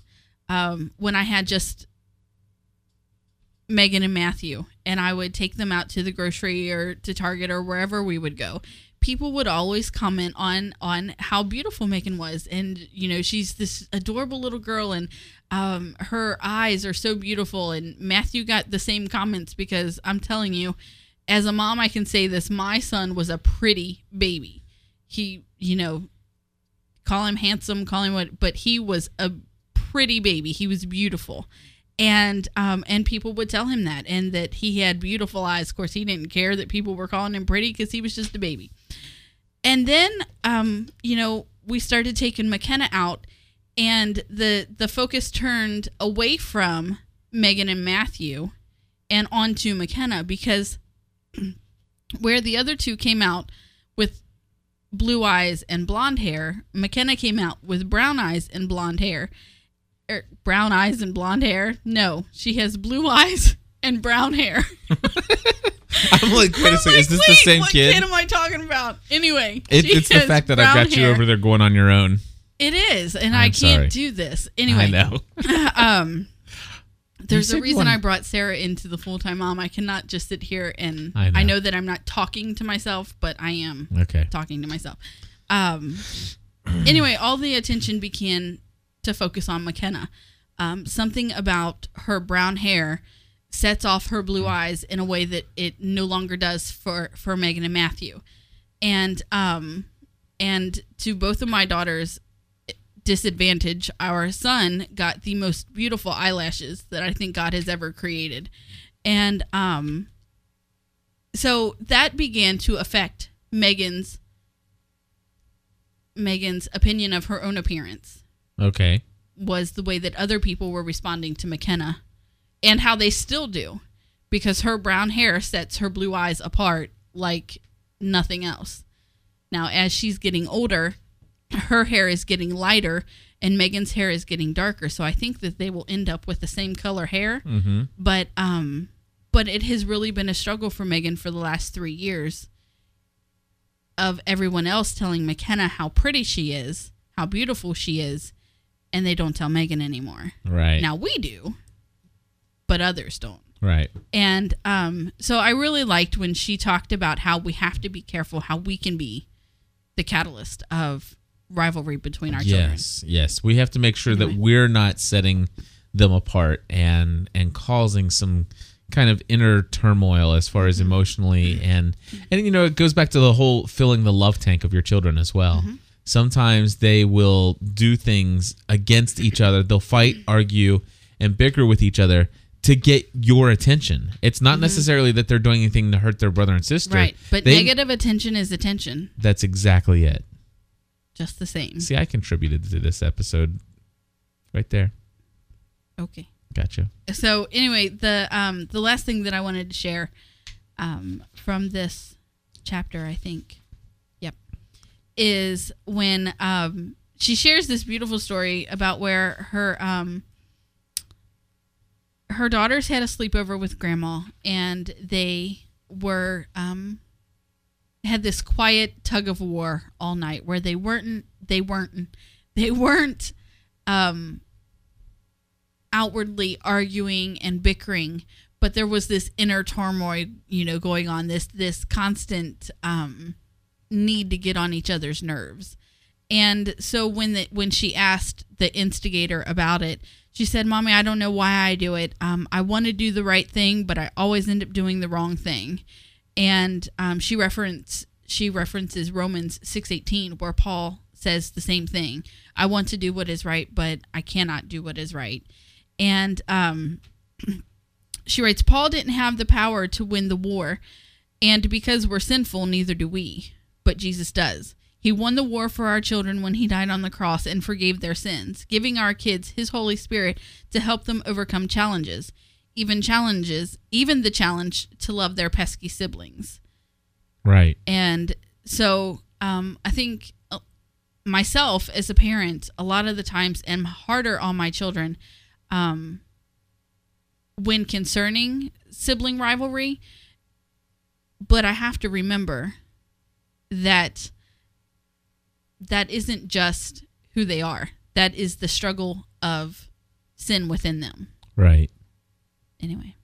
um, when I had just Megan and Matthew, and I would take them out to the grocery or to Target or wherever we would go. People would always comment on on how beautiful Megan was, and you know she's this adorable little girl, and um, her eyes are so beautiful. And Matthew got the same comments because I'm telling you, as a mom, I can say this: my son was a pretty baby. He, you know, call him handsome, call him what, but he was a pretty baby. He was beautiful. And um and people would tell him that and that he had beautiful eyes. Of course, he didn't care that people were calling him pretty because he was just a baby. And then um you know, we started taking McKenna out and the the focus turned away from Megan and Matthew and onto McKenna because where the other two came out with blue eyes and blonde hair, McKenna came out with brown eyes and blonde hair. Er, brown eyes and blonde hair? No, she has blue eyes and brown hair. I'm like, wait a second, is this the same what kid? am I talking about? Anyway, It, it's the fact that I've got you hair. over there going on your own. It is, and I I'm can't sorry. do this anyway. I know. um there's a reason I brought Sarah into the full time mom. I cannot just sit here and I know. I know that I'm not talking to myself, but I am Okay. talking to myself. Um anyway, all the attention began to focus on McKenna. Um, something about her brown hair sets off her blue eyes in a way that it no longer does for for Megan and Matthew. And um and to both of my daughters disadvantage our son got the most beautiful eyelashes that I think God has ever created. And um so that began to affect Megan's Megan's opinion of her own appearance Okay. was the way that other people were responding to McKenna and how they still do because her brown hair sets her blue eyes apart like nothing else. Now, as she's getting older, her hair is getting lighter and Megan's hair is getting darker. So I think that they will end up with the same color hair. Mm-hmm. But um but it has really been a struggle for Megan for the last 3 years of everyone else telling McKenna how pretty she is, how beautiful she is, and they don't tell Megan anymore. Right. Now we do, but others don't. Right. And um, so I really liked when she talked about how we have to be careful, how we can be the catalyst of rivalry between our children. Yes. Yes. We have to make sure that we're not setting them apart and and causing some kind of inner turmoil as far Mm-hmm. as emotionally and and you know it goes back to the whole filling the love tank of your children as well. Mm-hmm. Sometimes they will do things against each other. They'll fight, argue, and bicker with each other to get your attention. It's not necessarily that they're doing anything to hurt their brother and sister. Mm-hmm. Right. But They- negative attention is attention, That's exactly it. Just the same. See, I contributed to this episode right there. Okay. Gotcha. So anyway, the um the last thing that I wanted to share um from this chapter, I think, yep, is when um she shares this beautiful story about where her um her daughters had a sleepover with grandma and they were um had this quiet tug of war all night where they weren't they weren't they weren't um outwardly arguing and bickering but there was this inner turmoil you know going on this this constant um need to get on each other's nerves. And so when the when she asked the instigator about it she said mommy i don't know why i do it. Um, i want to do the right thing but i always end up doing the wrong thing and um, she reference she references romans 6.18 where paul says the same thing. I want to do what is right but i cannot do what is right. And um, she writes paul didn't have the power to win the war and because we're sinful neither do we but jesus does. He won the war for our children when he died on the cross and forgave their sins giving our kids his holy spirit to help them overcome challenges even challenges even the challenge to love their pesky siblings Right. and so um, I think uh, myself as a parent, a lot of the times am harder on my children um, when concerning sibling rivalry. But I have to remember that that isn't just who they are. That is the struggle of sin within them. Right. Anyway,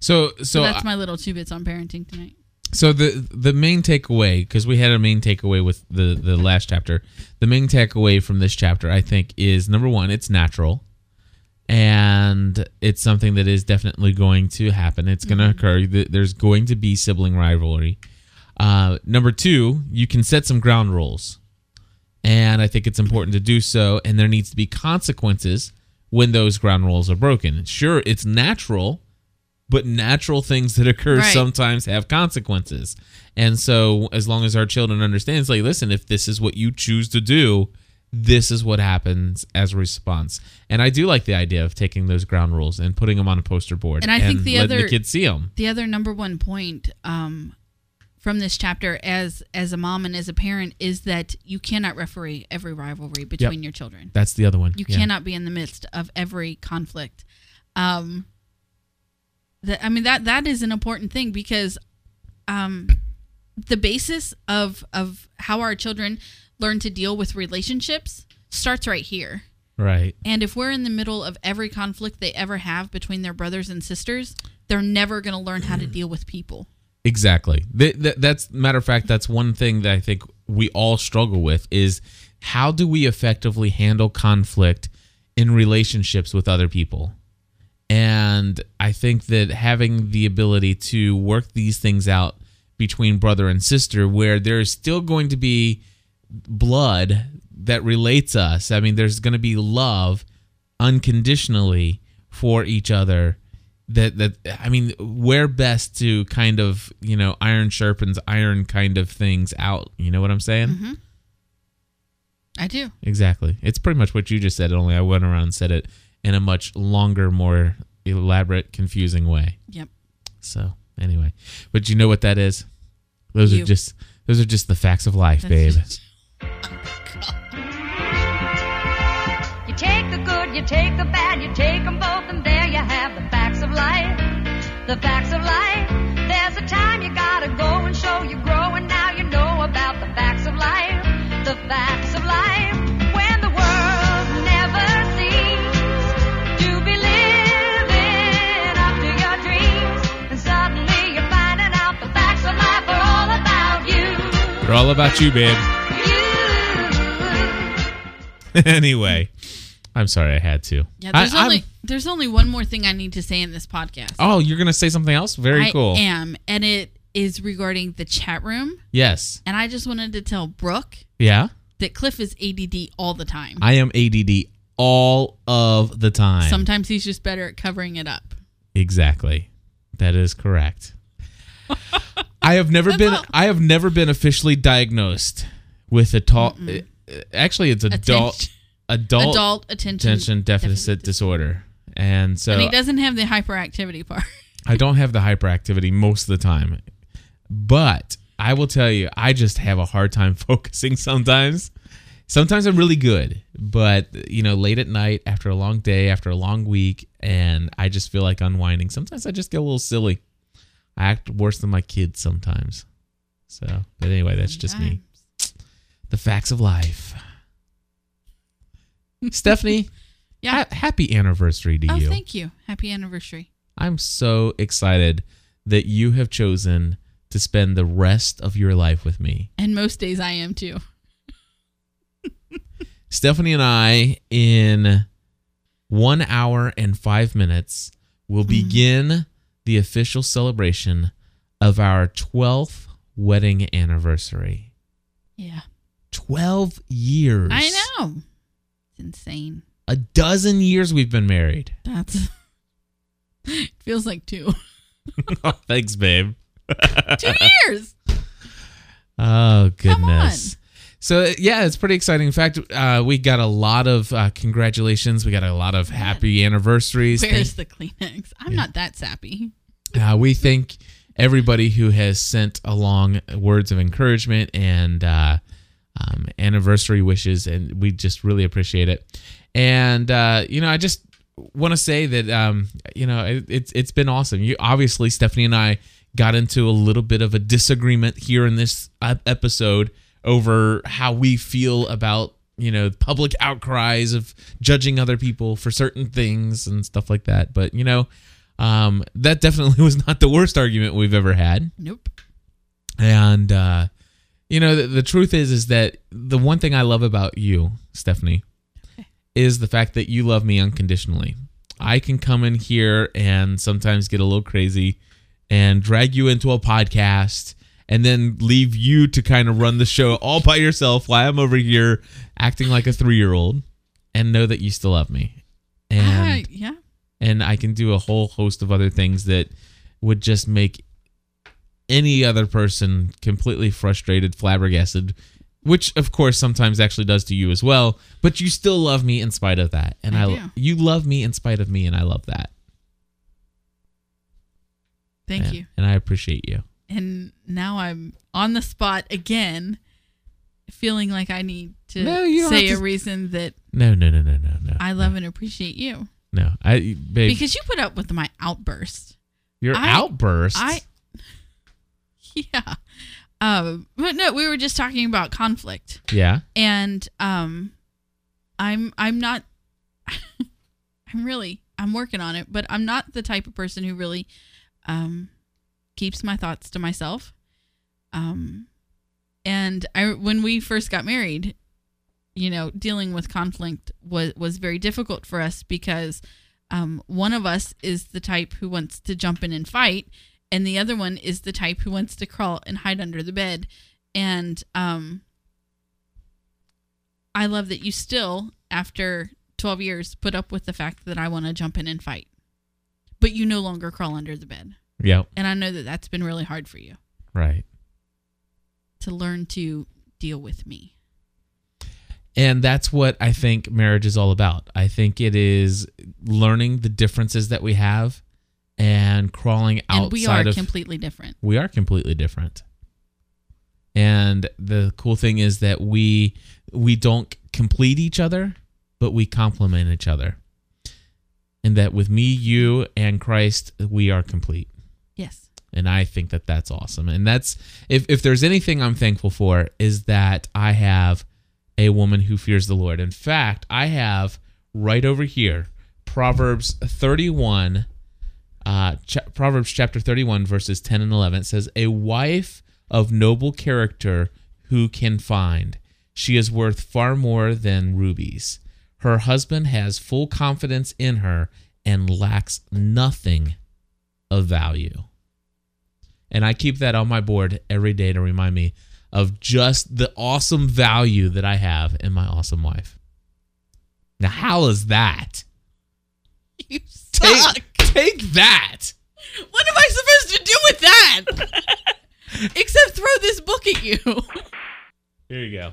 So so so that's my little two bits on parenting tonight. so the the main takeaway because we had a main takeaway with the the last chapter. The main takeaway from this chapter, I think, is number one, it's natural, and it's something that is definitely going to happen. It's going to occur. There's going to be sibling rivalry. Uh, number two, you can set some ground rules, and I think it's important to do so. And there needs to be consequences when those ground rules are broken. Sure, it's natural but natural things that occur Right. sometimes have consequences. And so as long as our children understand, it's like, listen, if this is what you choose to do, this is what happens as a response. And I do like the idea of taking those ground rules and putting them on a poster board And I think the letting other- the kids see them. the other number one point um, from this chapter as as a mom and as a parent is that you cannot referee every rivalry between your children That's the other one. you Yeah. cannot be in the midst of every conflict um that i mean that that is an important thing because um the basis of of how our children learn to deal with relationships starts right here Right. and if we're in the middle of every conflict they ever have between their brothers and sisters they're never going to learn how to deal with people Exactly. Th- th- that's matter of fact. That's one thing that I think we all struggle with is how do we effectively handle conflict in relationships with other people. And I think that having the ability to work these things out between brother and sister, where there's still going to be blood that relates us. I mean, there's going to be love unconditionally for each other that that I mean, where best to kind of you know iron sharpens iron kind of things out. You know what I'm saying? Mm-hmm. i do Exactly. It's pretty much what you just said. Only I went around and said it in a much longer, more elaborate, confusing way. yep So anyway, but you know what that is? Those You. are just those are just the facts of life, That's babe. Oh just- You good, you take the bad, you take them both, and there you have the facts of life. The facts of life. There's a time you gotta go and show you grow, and now you know about the facts of life. The facts of life. When the world never seems to be living up to your dreams, and suddenly you're finding out the facts of life are all about you. They're all about you, babe. You. anyway, I'm sorry I had to. yeah I- there's I'm- only there's only one more thing i need to say in this podcast oh, you're gonna say something else? Very I cool. am, and it is regarding the chat room. Yes. And I just wanted to tell Brooke Yeah. that Cliff is ADD all the time. I am ADD all of the time. Sometimes he's just better at covering it up. Exactly. That is correct. I have never been all. I have never been officially diagnosed with adult uh, actually it's adult adult, Adult attention, attention deficit disorder. And so And he doesn't have the hyperactivity part. I don't have the hyperactivity most of the time. But I will tell you, I just have a hard time focusing sometimes. Sometimes I'm really good, but you know, late at night after a long day, after a long week, and I just feel like unwinding. Sometimes I just get a little silly. I act worse than my kids sometimes. So, but anyway, that's just me. The facts of life. Stephanie, Yeah. ha- happy anniversary to Oh, you. thank you. Happy anniversary. I'm so excited that you have chosen to spend the rest of your life with me. And most days I am too. Stephanie and I, in one hour and five minutes, will mm-hmm. begin the official celebration of our 12th wedding anniversary. Yeah. 12 years. I know. Insane. A dozen years we've been married. That's it feels like two. oh, thanks, babe. two years. Oh Come goodness. So yeah, it's pretty exciting. In fact, uh, we got a lot of uh, congratulations. We got a lot of happy anniversaries. Where's the Kleenex? I'm not that sappy. Uh, we thank everybody who has sent along words of encouragement and uh, um, anniversary wishes, and we just really appreciate it. And uh, you know, I just want to say that um, you know it, it's it's been awesome. You obviously Stephanie and I got into a little bit of a disagreement here in this uh, episode over how we feel about you know public outcries of judging other people for certain things and stuff like that. But you know. Um, that definitely was not the worst argument we've ever had. Nope. And uh, you know, the, the truth is, is that the one thing I love about you, Stephanie, is the fact that you love me unconditionally. I can come in here and sometimes get a little crazy and drag you into a podcast and then leave you to kind of run the show all by yourself while I'm over here acting like a three year old and know that you still love me. And Ah, yeah. and I can do a whole host of other things that would just make any other person completely frustrated, flabbergasted, which of course sometimes actually does to you as well. But you still love me in spite of that, and I I, do. you love me in spite of me, and I love that. Thank and, you. and I appreciate you. And now I'm on the spot again, feeling like I need to No, say have a reason that No, no, no, no, no, no. I love and appreciate you no. I babe, because you put up with my outburst. your I- outbursts. I, yeah. Um, but no, we were just talking about conflict. yeah. and um i'm i'm not i'm really i'm working on it but i'm not the type of person who really um keeps my thoughts to myself um and i when we first got married you know dealing with conflict was was very difficult for us because um one of us is the type who wants to jump in and fight and the other one is the type who wants to crawl and hide under the bed and um I love that you still, after 12 years, put up with the fact that I want to jump in and fight. But you no longer crawl under the bed. Yeah. And I know that that's been really hard for you Right. to learn to deal with me. And that's what I think marriage is all about. I think it is learning the differences that we have and crawling outside of And we are of completely different. we are completely different. And the cool thing is that we we don't complete each other, but we complement each other. And that with me, you, and Christ, we are complete. Yes. and I think that that's awesome. And that's if if there's anything I'm thankful for is that I have a woman who fears the Lord. In fact, I have right over here Proverbs 31 uh ch- Proverbs chapter 31 verses 10 and 11 says a wife of noble character who can find she is worth far more than rubies her husband has full confidence in her and lacks nothing of value and I keep that on my board every day to remind me of just the awesome value that I have in my awesome wife. Now, how is that? You suck. Take, take that. What am I supposed to do with that? Except throw this book at you. Here you go.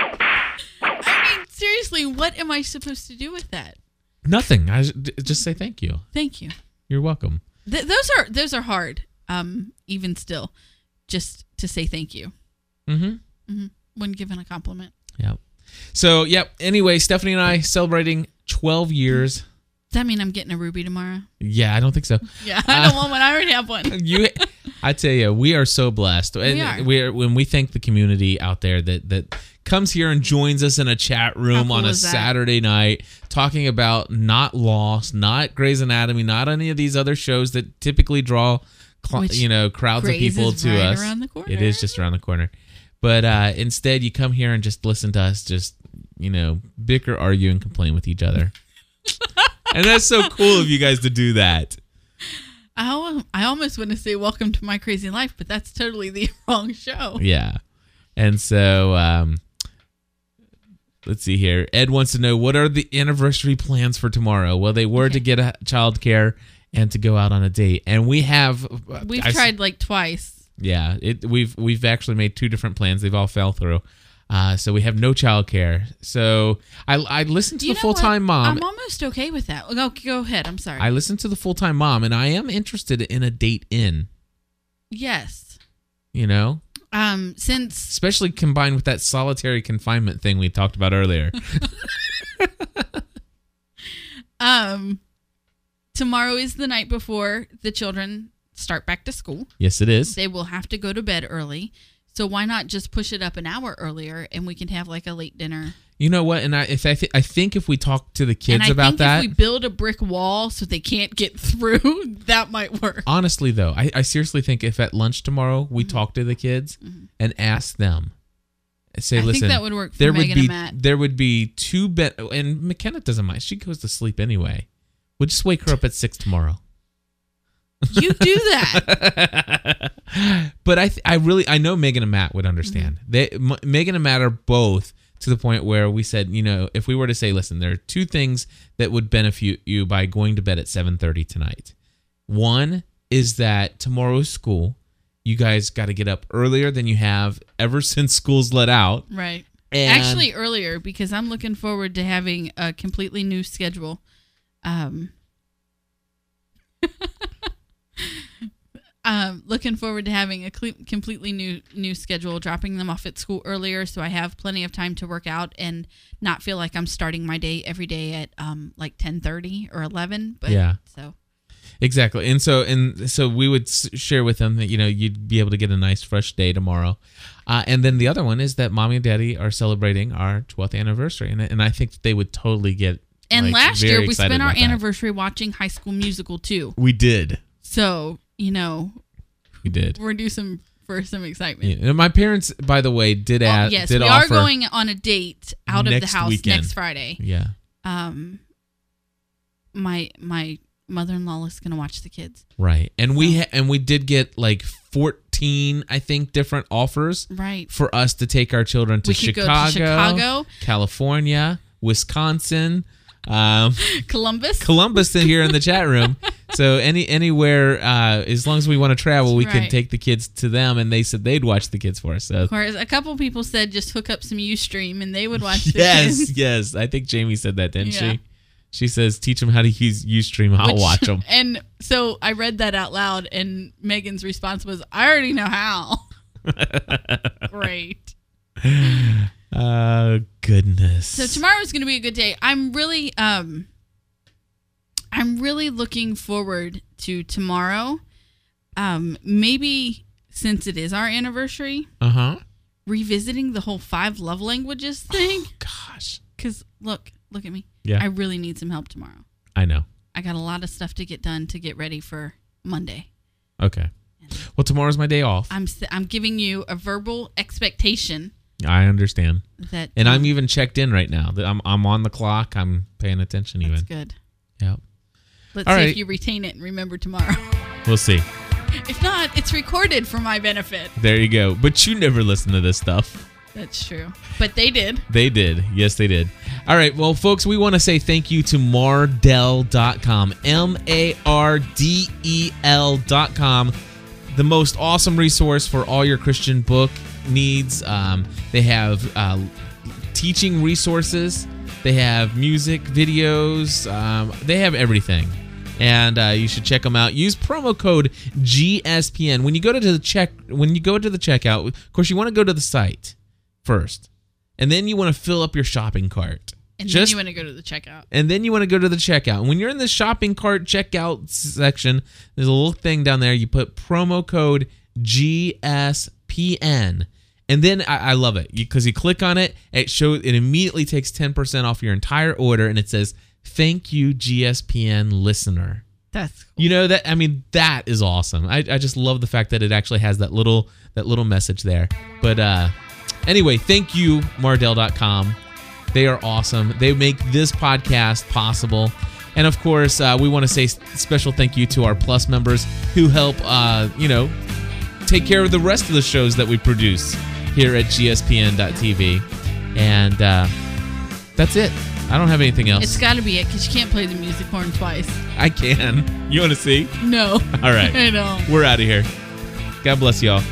I mean, seriously, what am I supposed to do with that? Nothing. I just say thank you. Thank you. You're welcome. Th- those are those are hard. Um, even still, just to say thank you Mm-hmm. when given a compliment. Yep. So, yep. Anyway, Stephanie and I celebrating 12 years. Does that mean I'm getting a ruby tomorrow? Yeah, I don't think so. Yeah, I don't want one. I already have one. you I tell you, we are so blessed. And are. we're when we thank the community out there that that comes here and joins us in a chat room How on a? Saturday night talking about not Lost, not Grey's Anatomy, not any of these other shows that typically draw cl- you know crowds of people to right us. around the corner. It is just around the corner. But uh, instead, you come here and just listen to us, just you know, bicker, argue, and complain with each other. and that's so cool of you guys to do that. I, I almost want to say welcome to my crazy life, but that's totally the wrong show. Yeah. And so um let's see here. Ed wants to know what are the anniversary plans for tomorrow? Well, they were to get a childcare and to go out on a date. And we have We've I tried like twice. Yeah, it we've we've actually made two different plans. They've all fell through. Uh, so we have no childcare. So I I listened to You the full time mom. I'm almost okay with that. Go, go ahead. I'm sorry. I listened to the full time mom, and I am interested in a date in. yes. You know, Um, since especially combined with that solitary confinement thing we talked about earlier. um, tomorrow is the night before the children start back to school. yes, it is. They will have to go to bed early. So why not just push it up an hour earlier and we can have like a late dinner? You know what? And I if I, th- I think if we talk to the kids I about think that, if we build a brick wall so they can't get through, that might work. honestly though, I, I seriously think if at lunch tomorrow we Mm-hmm. talk to the kids and ask them, say, I think listen, that would work for there would be and Matt. there would be two bet, and McKenna doesn't mind. She goes to sleep anyway. We'll just wake her up at six tomorrow. You do that. but I, th- I really, I know Megan and Matt would understand. Mm-hmm. They, M- Megan and Matt are both to the point where we said, you know, if we were to say, listen, there are two things that would benefit you by going to bed at seven thirty tonight. One is that tomorrow's school, you guys got to get up earlier than you have ever since school's let out. Right. And Actually, earlier because I'm looking forward to having a completely new schedule. Um, um, looking forward to having a cle- completely new new schedule, dropping them off at school earlier, so I have plenty of time to work out and not feel like I'm starting my day every day at um like 10:30 or 11. But Yeah. so Exactly. And so and so we would s- share with them that you know you'd be able to get a nice fresh day tomorrow. Uh, and then the other one is that mommy and daddy are celebrating our 12th anniversary and, and I think that they would totally get and like, last year we spent our anniversary watching High School Musical 2. We did. So you know We did. we're due some for some excitement. Yeah. And my parents by the way did Oh, add yes, did we are going on a date out of the house weekend. next Friday. Yeah. Um, my my mother-in-law is going to watch the kids. Right. And we ha- and we did get like 14 I think different offers Right. for us to take our children to Chicago, go to Chicago, California, Wisconsin, um, Columbus. Columbus here in the chat room. So any anywhere, uh, as long as we want to travel, we can take the kids to them, and they said they'd watch the kids for us. So Whereas a couple people said just hook up some UStream and they would watch the yes, kids. yes, I think Jamie said that, didn't Yeah. she? She says, "Teach them how to use UStream. I'll Which- watch them." And so I read that out loud, and Megan's response was, "I already know how." Great. Oh goodness. So tomorrow's going to be a good day. I'm really um I'm really looking forward to tomorrow. Um maybe since it is our anniversary, Uh huh. revisiting the whole five love languages thing Gosh. cuz look, look at me. Yeah. I really need some help tomorrow. I know. I got a lot of stuff to get done to get ready for Monday. Okay. Well, tomorrow's my day off. I'm I'm giving you a verbal expectation I understand, that and I'm even checked in right now. I'm I'm on the clock. I'm paying attention. Even. That's Even. good. Yep. Let's All see right. if you retain it and remember tomorrow. We'll see. if not, it's recorded for my benefit. There you go. But you never listen to this stuff. That's true. But they did. They did. Yes, they did. All right. Well, folks, we want to say thank you to Mardel.com. M A R D E L.com. The most awesome resource for all your Christian book needs. Um, they have uh, teaching resources, they have music, videos, um, they have everything. And uh, you should check them out. Use promo code GSPN when you go to the check. When you go to the checkout, of course, you want to go to the site first, and then you want to fill up your shopping cart. And Just then you want to go to the checkout. and then you want to go to the checkout. And when you're in the shopping cart checkout section, there's a little thing down there. You put promo code GSPN. And then I, I love it because you, click on it, it shows it immediately takes 10% off your entire order and it says, Thank you, GSPN listener. That's cool. You know that I mean that is awesome. I, I just love the fact that it actually has that little that little message there. But uh anyway, thank you Mardel.com. They are awesome. They make this podcast possible. And of course, uh, we want to say special thank you to our Plus members who help uh, you know, take care of the rest of the shows that we produce here at gspn.tv. And uh that's it. I don't have anything else. It's got to be it because you can't play the music horn twice. I can. You want to see? No. All right. I don't. We're out of here. God bless y'all.